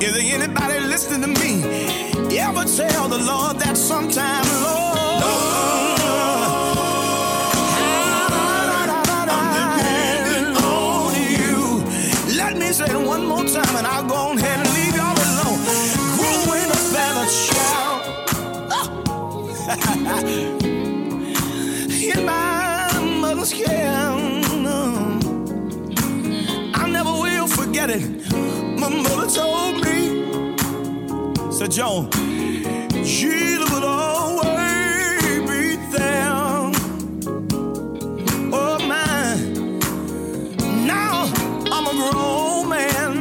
Is there anybody listening to me? You ever tell the Lord that sometime, Lord? Me say it one more time and I'll go ahead and leave y'all alone. Growing a forget it. My mother told me, said, Joe, Jesus would always be there. Oh, my. Now I'm a grown man.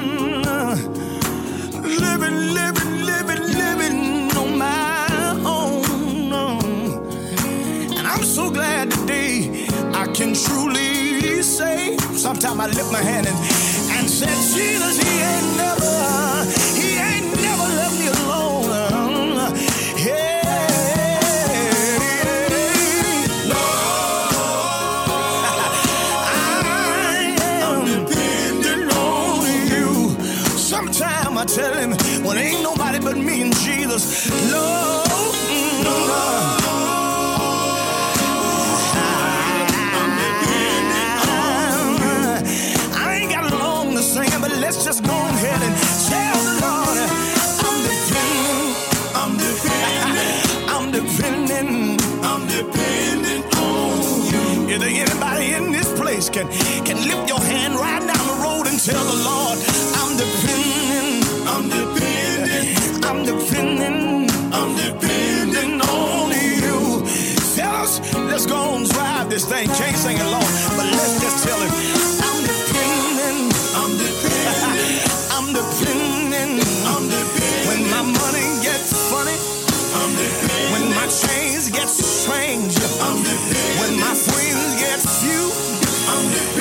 Living, living, living, living on my own. And I'm so glad today I can truly say, sometimes I lift my hand and, tell him, when ain't nobody but me and Jesus, Lord. Can can lift your hand right down the road and tell the Lord I'm dependent, I'm dependent, I'm dependent, I'm dependent on you. Fellas, let's go and drive this thing. Can't sing along, but let's just tell him I'm dependent, I'm dependent, I'm dependent, I'm dependent. When my money gets funny, I'm dependent. When my chains get strange, I'm dependent. When my friends get few, I'm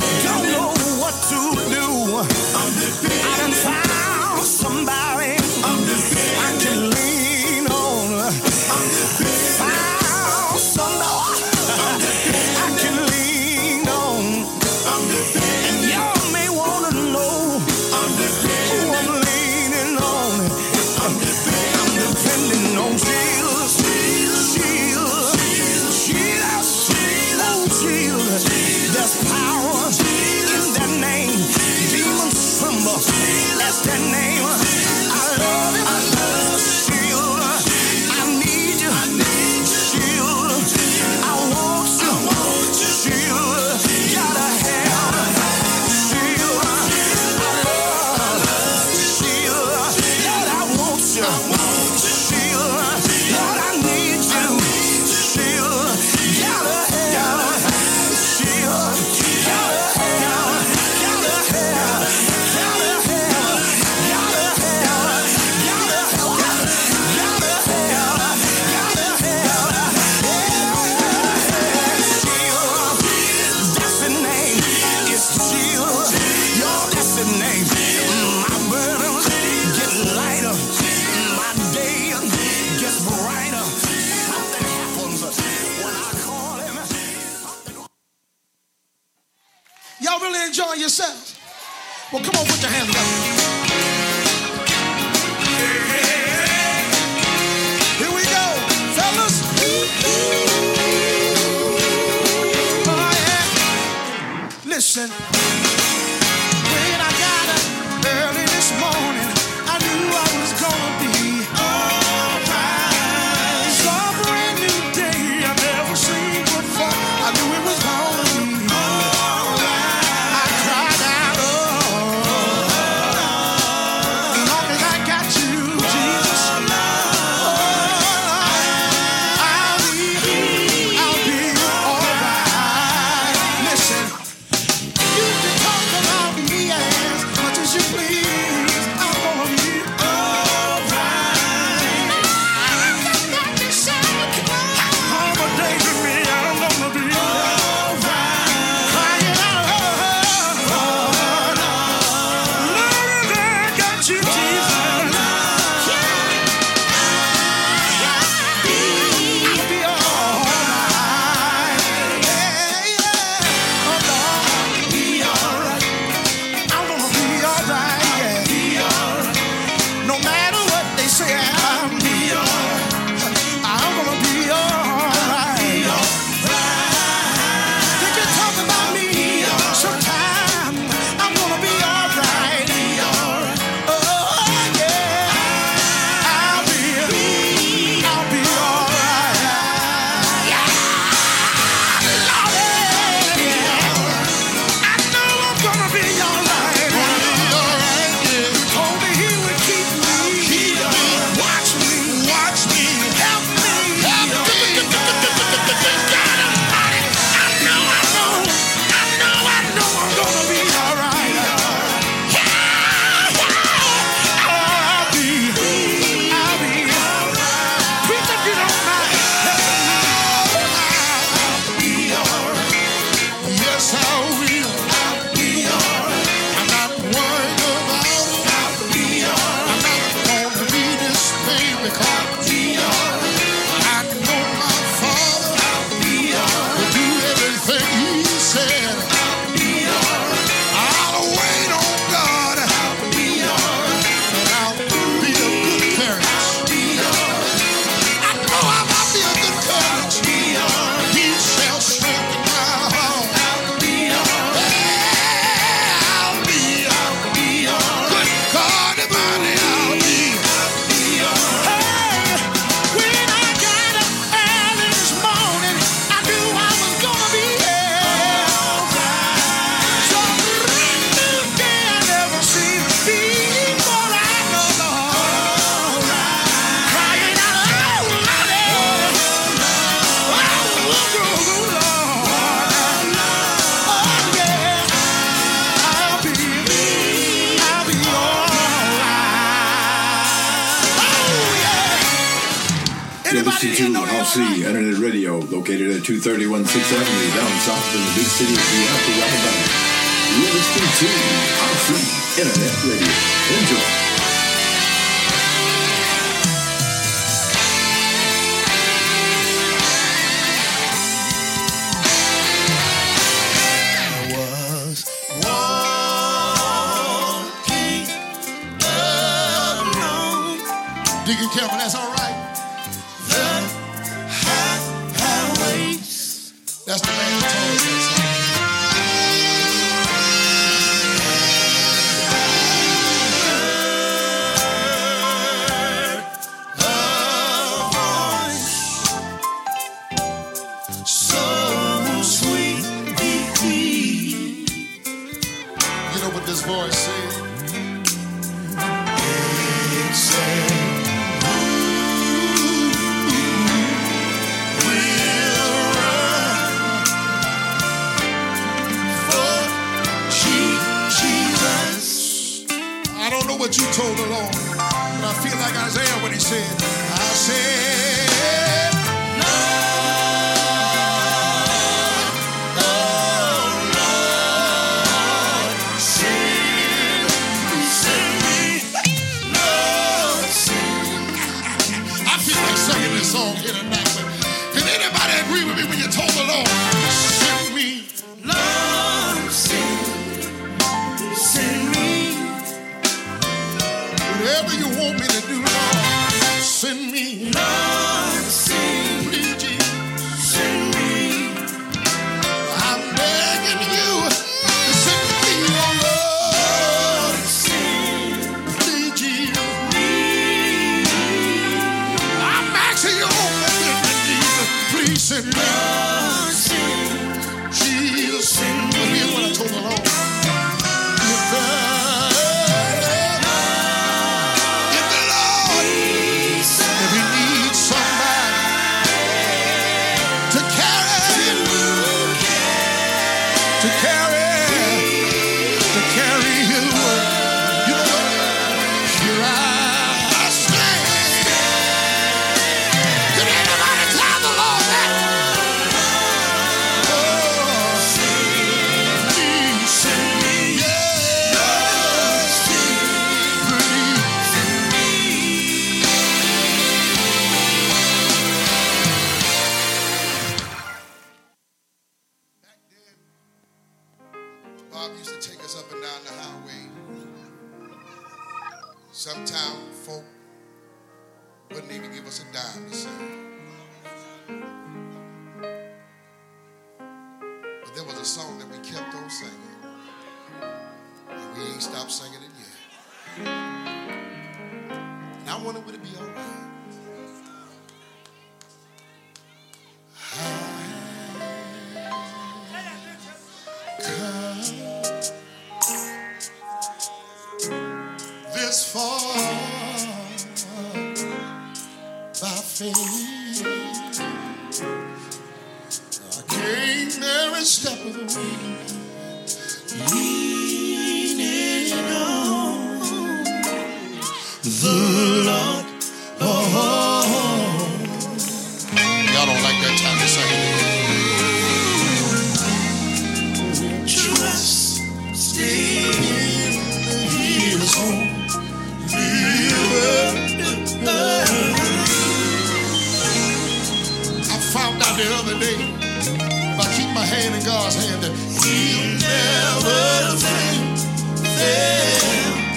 found out the other day. If I keep my hand in God's hand, that He'll never fail,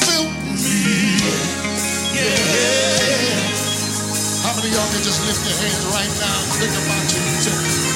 fail me. Yeah. How many of y'all can just lift your hands right now and think about you?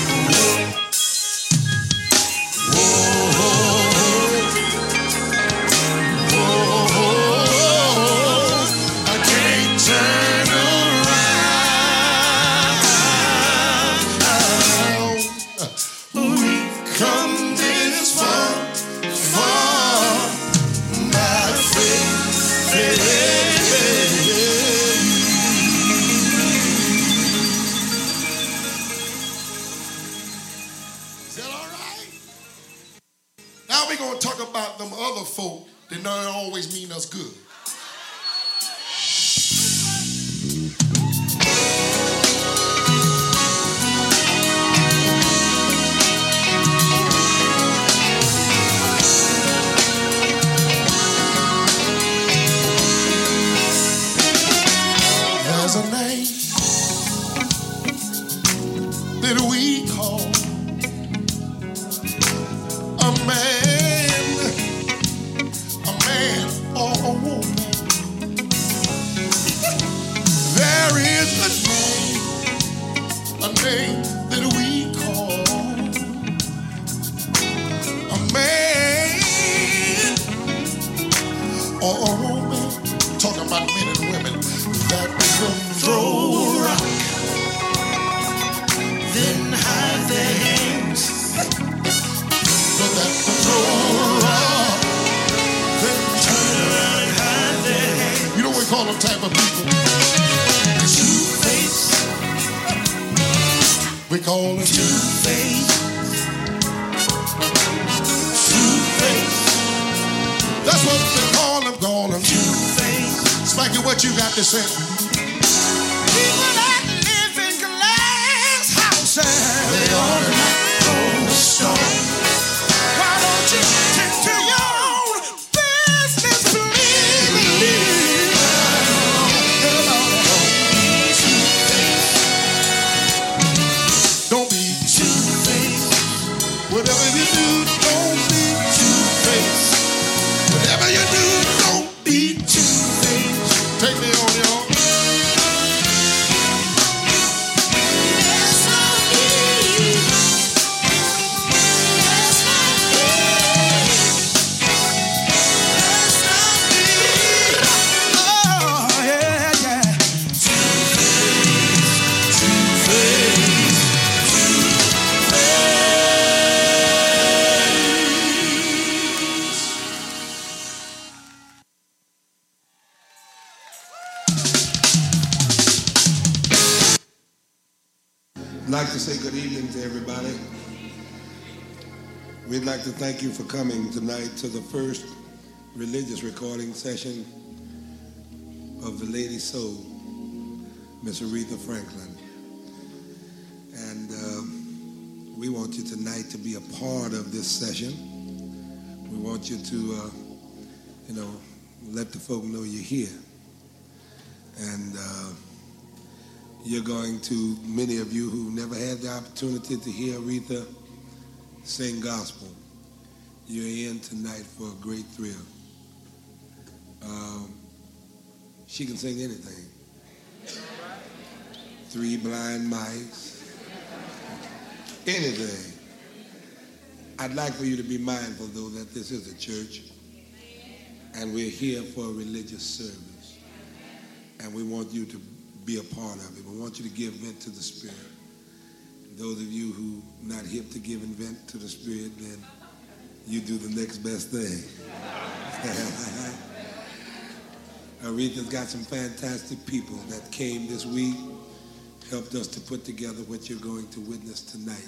Thank you for coming tonight to the first religious recording session of the Lady Soul, Miss Aretha Franklin. And um, we want you tonight to be a part of this session. We want you to, uh, you know, let the folk know you're here. And uh, you're going to, many of you who never had the opportunity to hear Aretha sing gospel, you're in tonight for a great thrill. Um, she can sing anything. Three blind mice, anything. I'd like for you to be mindful, though, that this is a church and we're here for a religious service. And we want you to be a part of it. We want you to give vent to the Spirit. Those of you who not hip to giving vent to the Spirit, then you do the next best thing. Aretha's got some fantastic people that came this week, helped us to put together what you're going to witness tonight.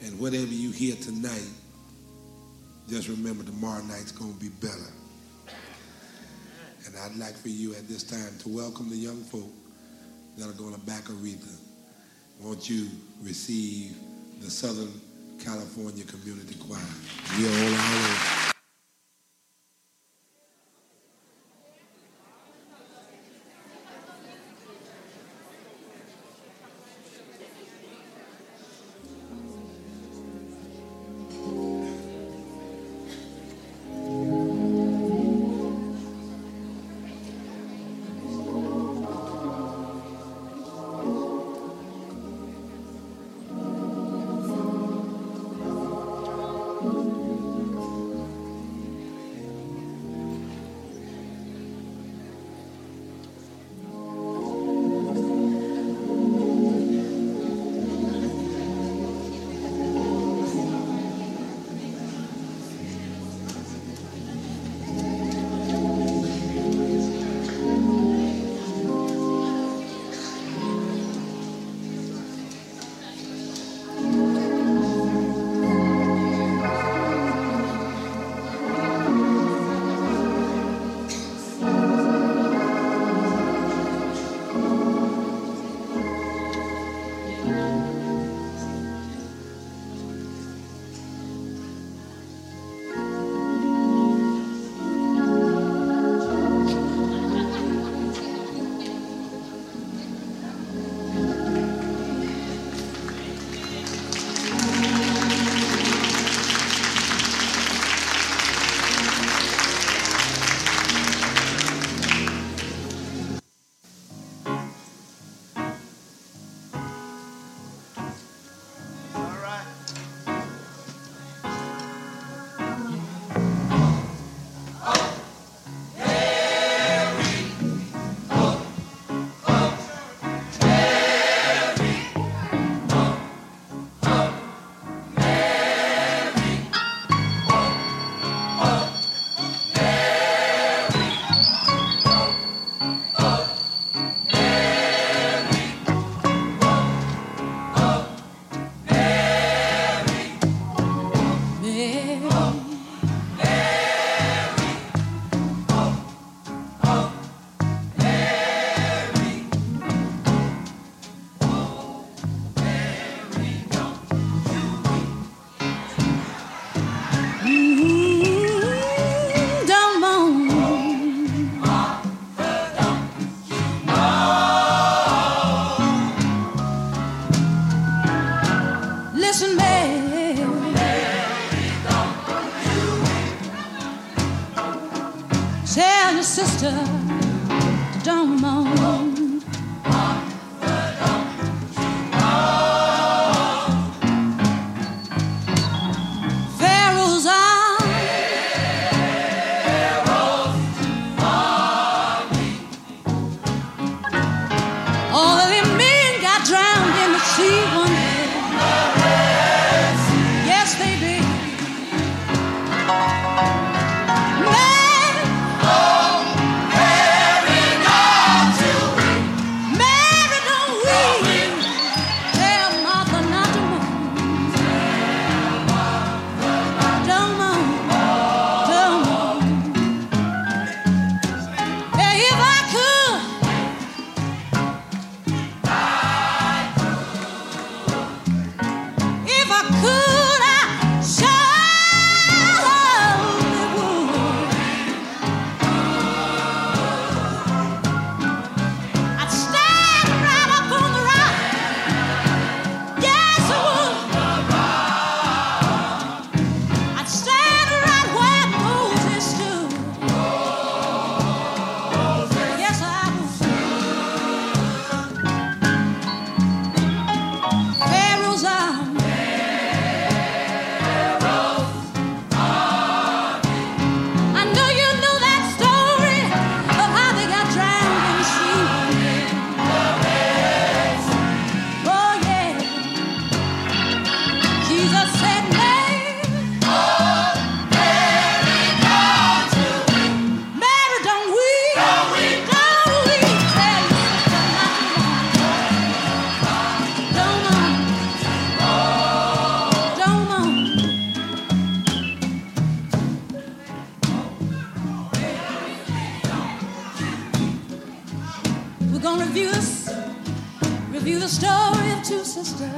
And whatever you hear tonight, just remember tomorrow night's going to be better. And I'd like for you at this time to welcome the young folk that are going to back Aretha. Won't you receive the Southern California Community Choir? We're all our way. Story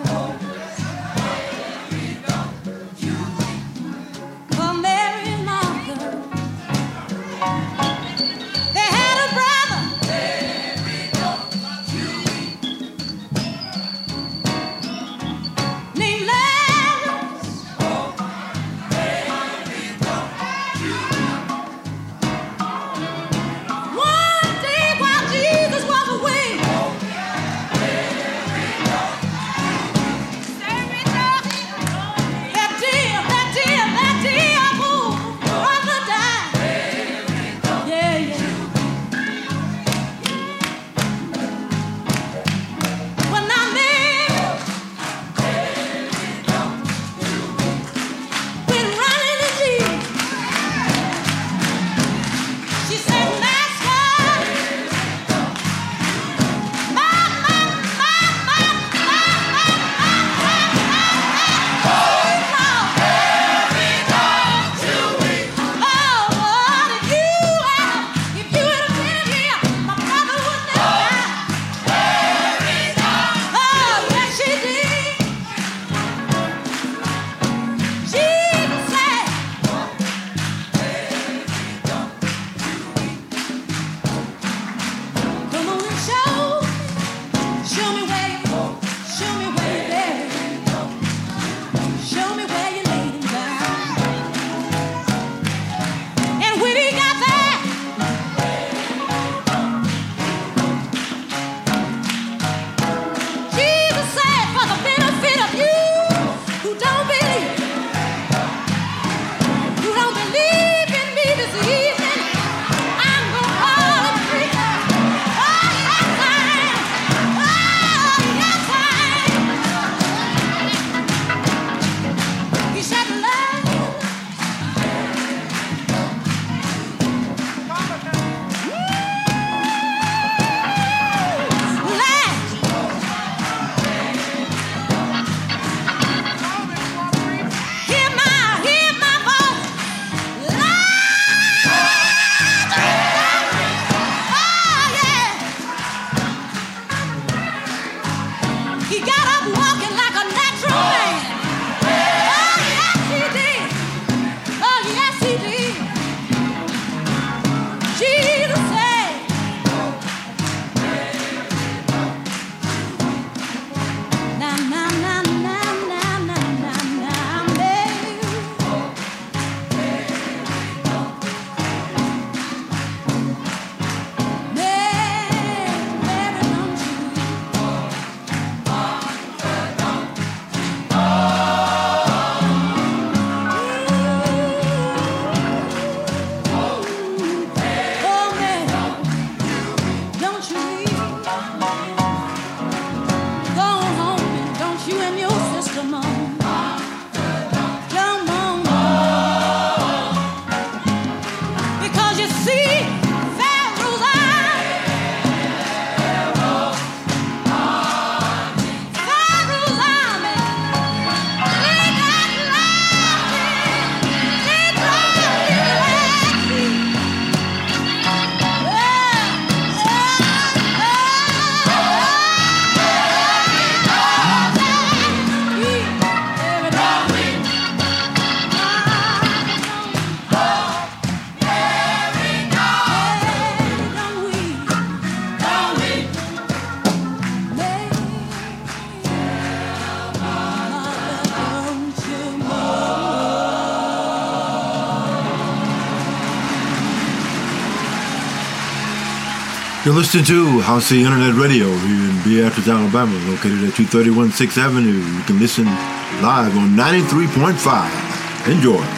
You're listening to Howcee the Internet Radio here in Beatrice, Alabama, located at 231 6th Avenue. You can listen live on 93.5. Enjoy.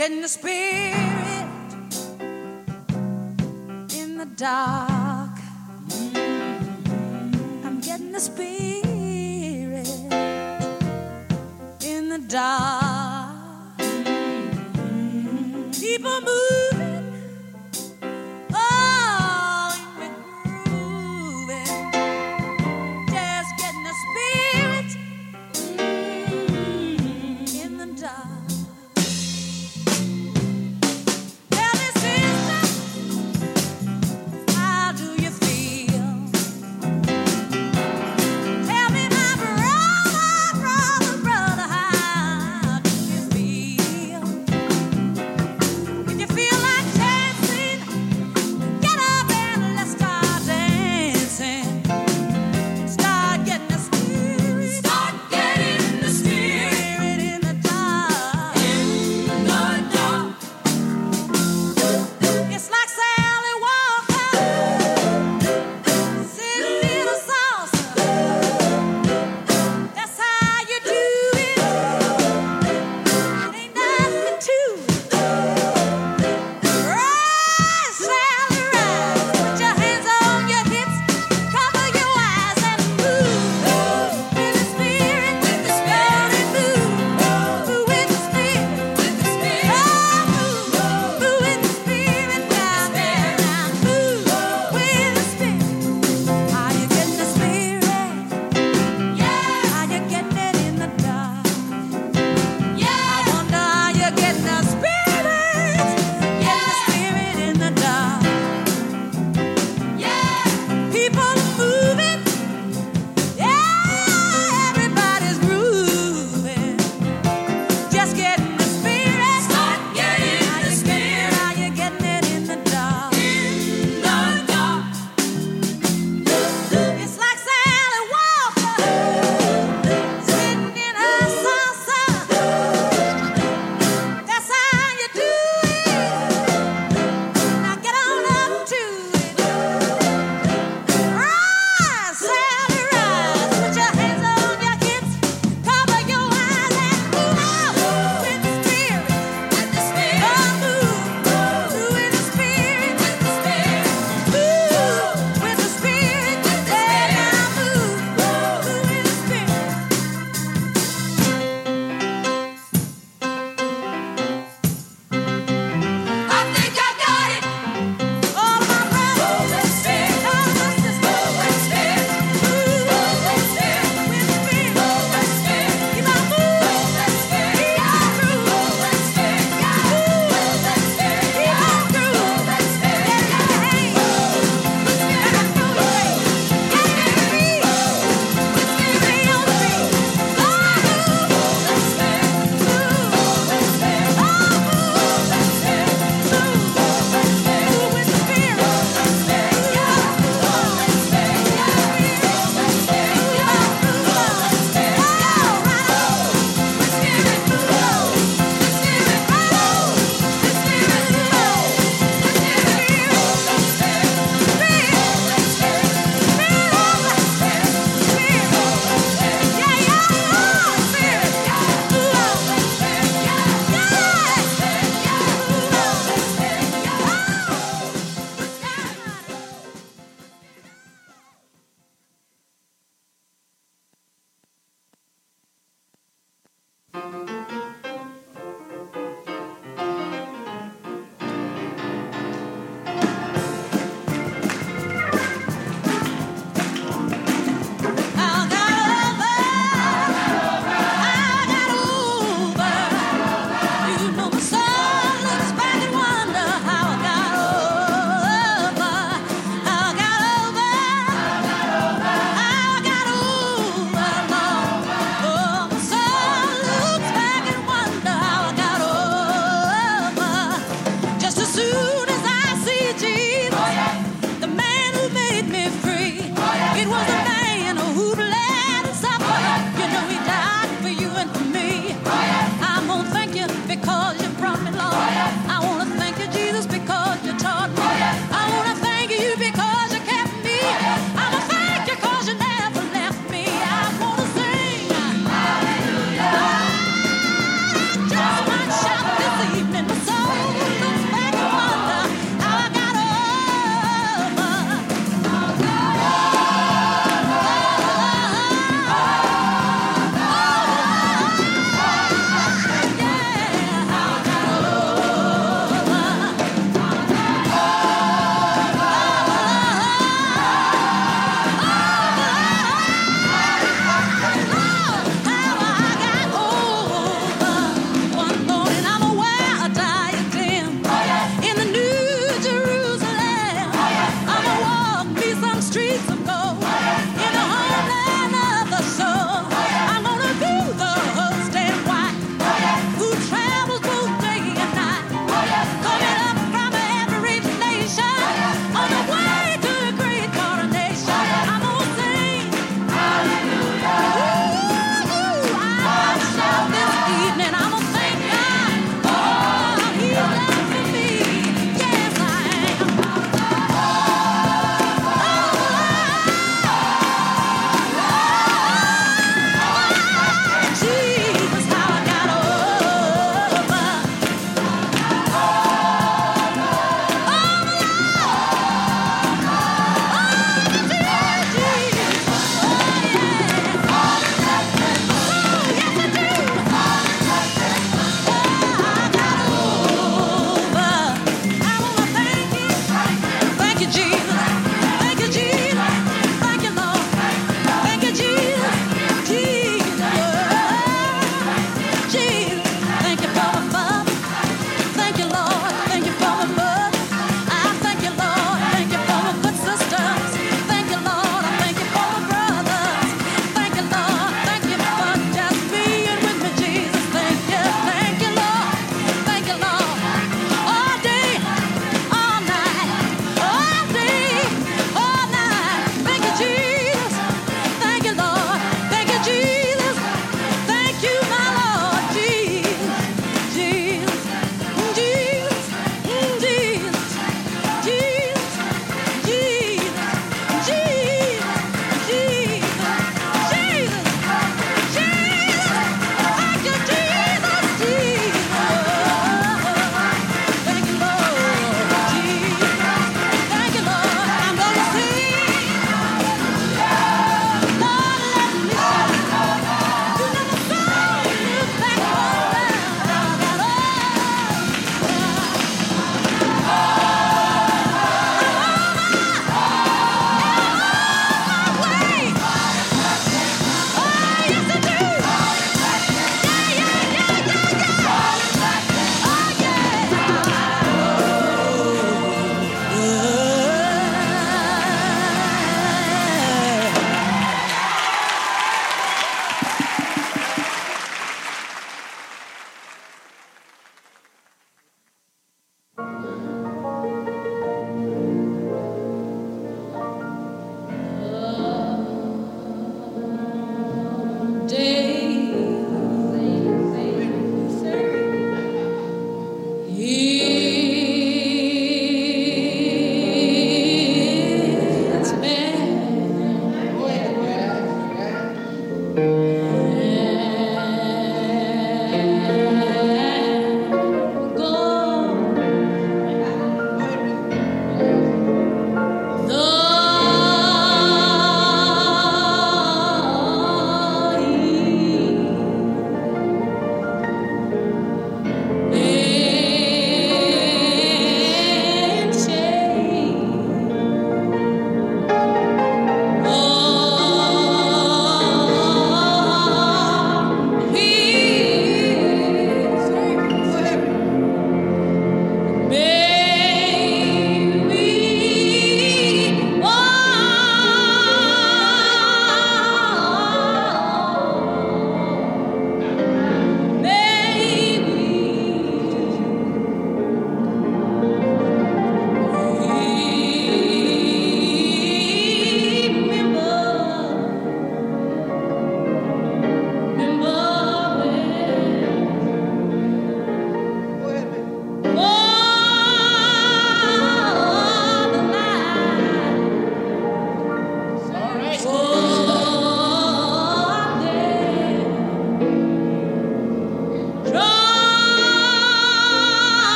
Getting the spirit in the dark.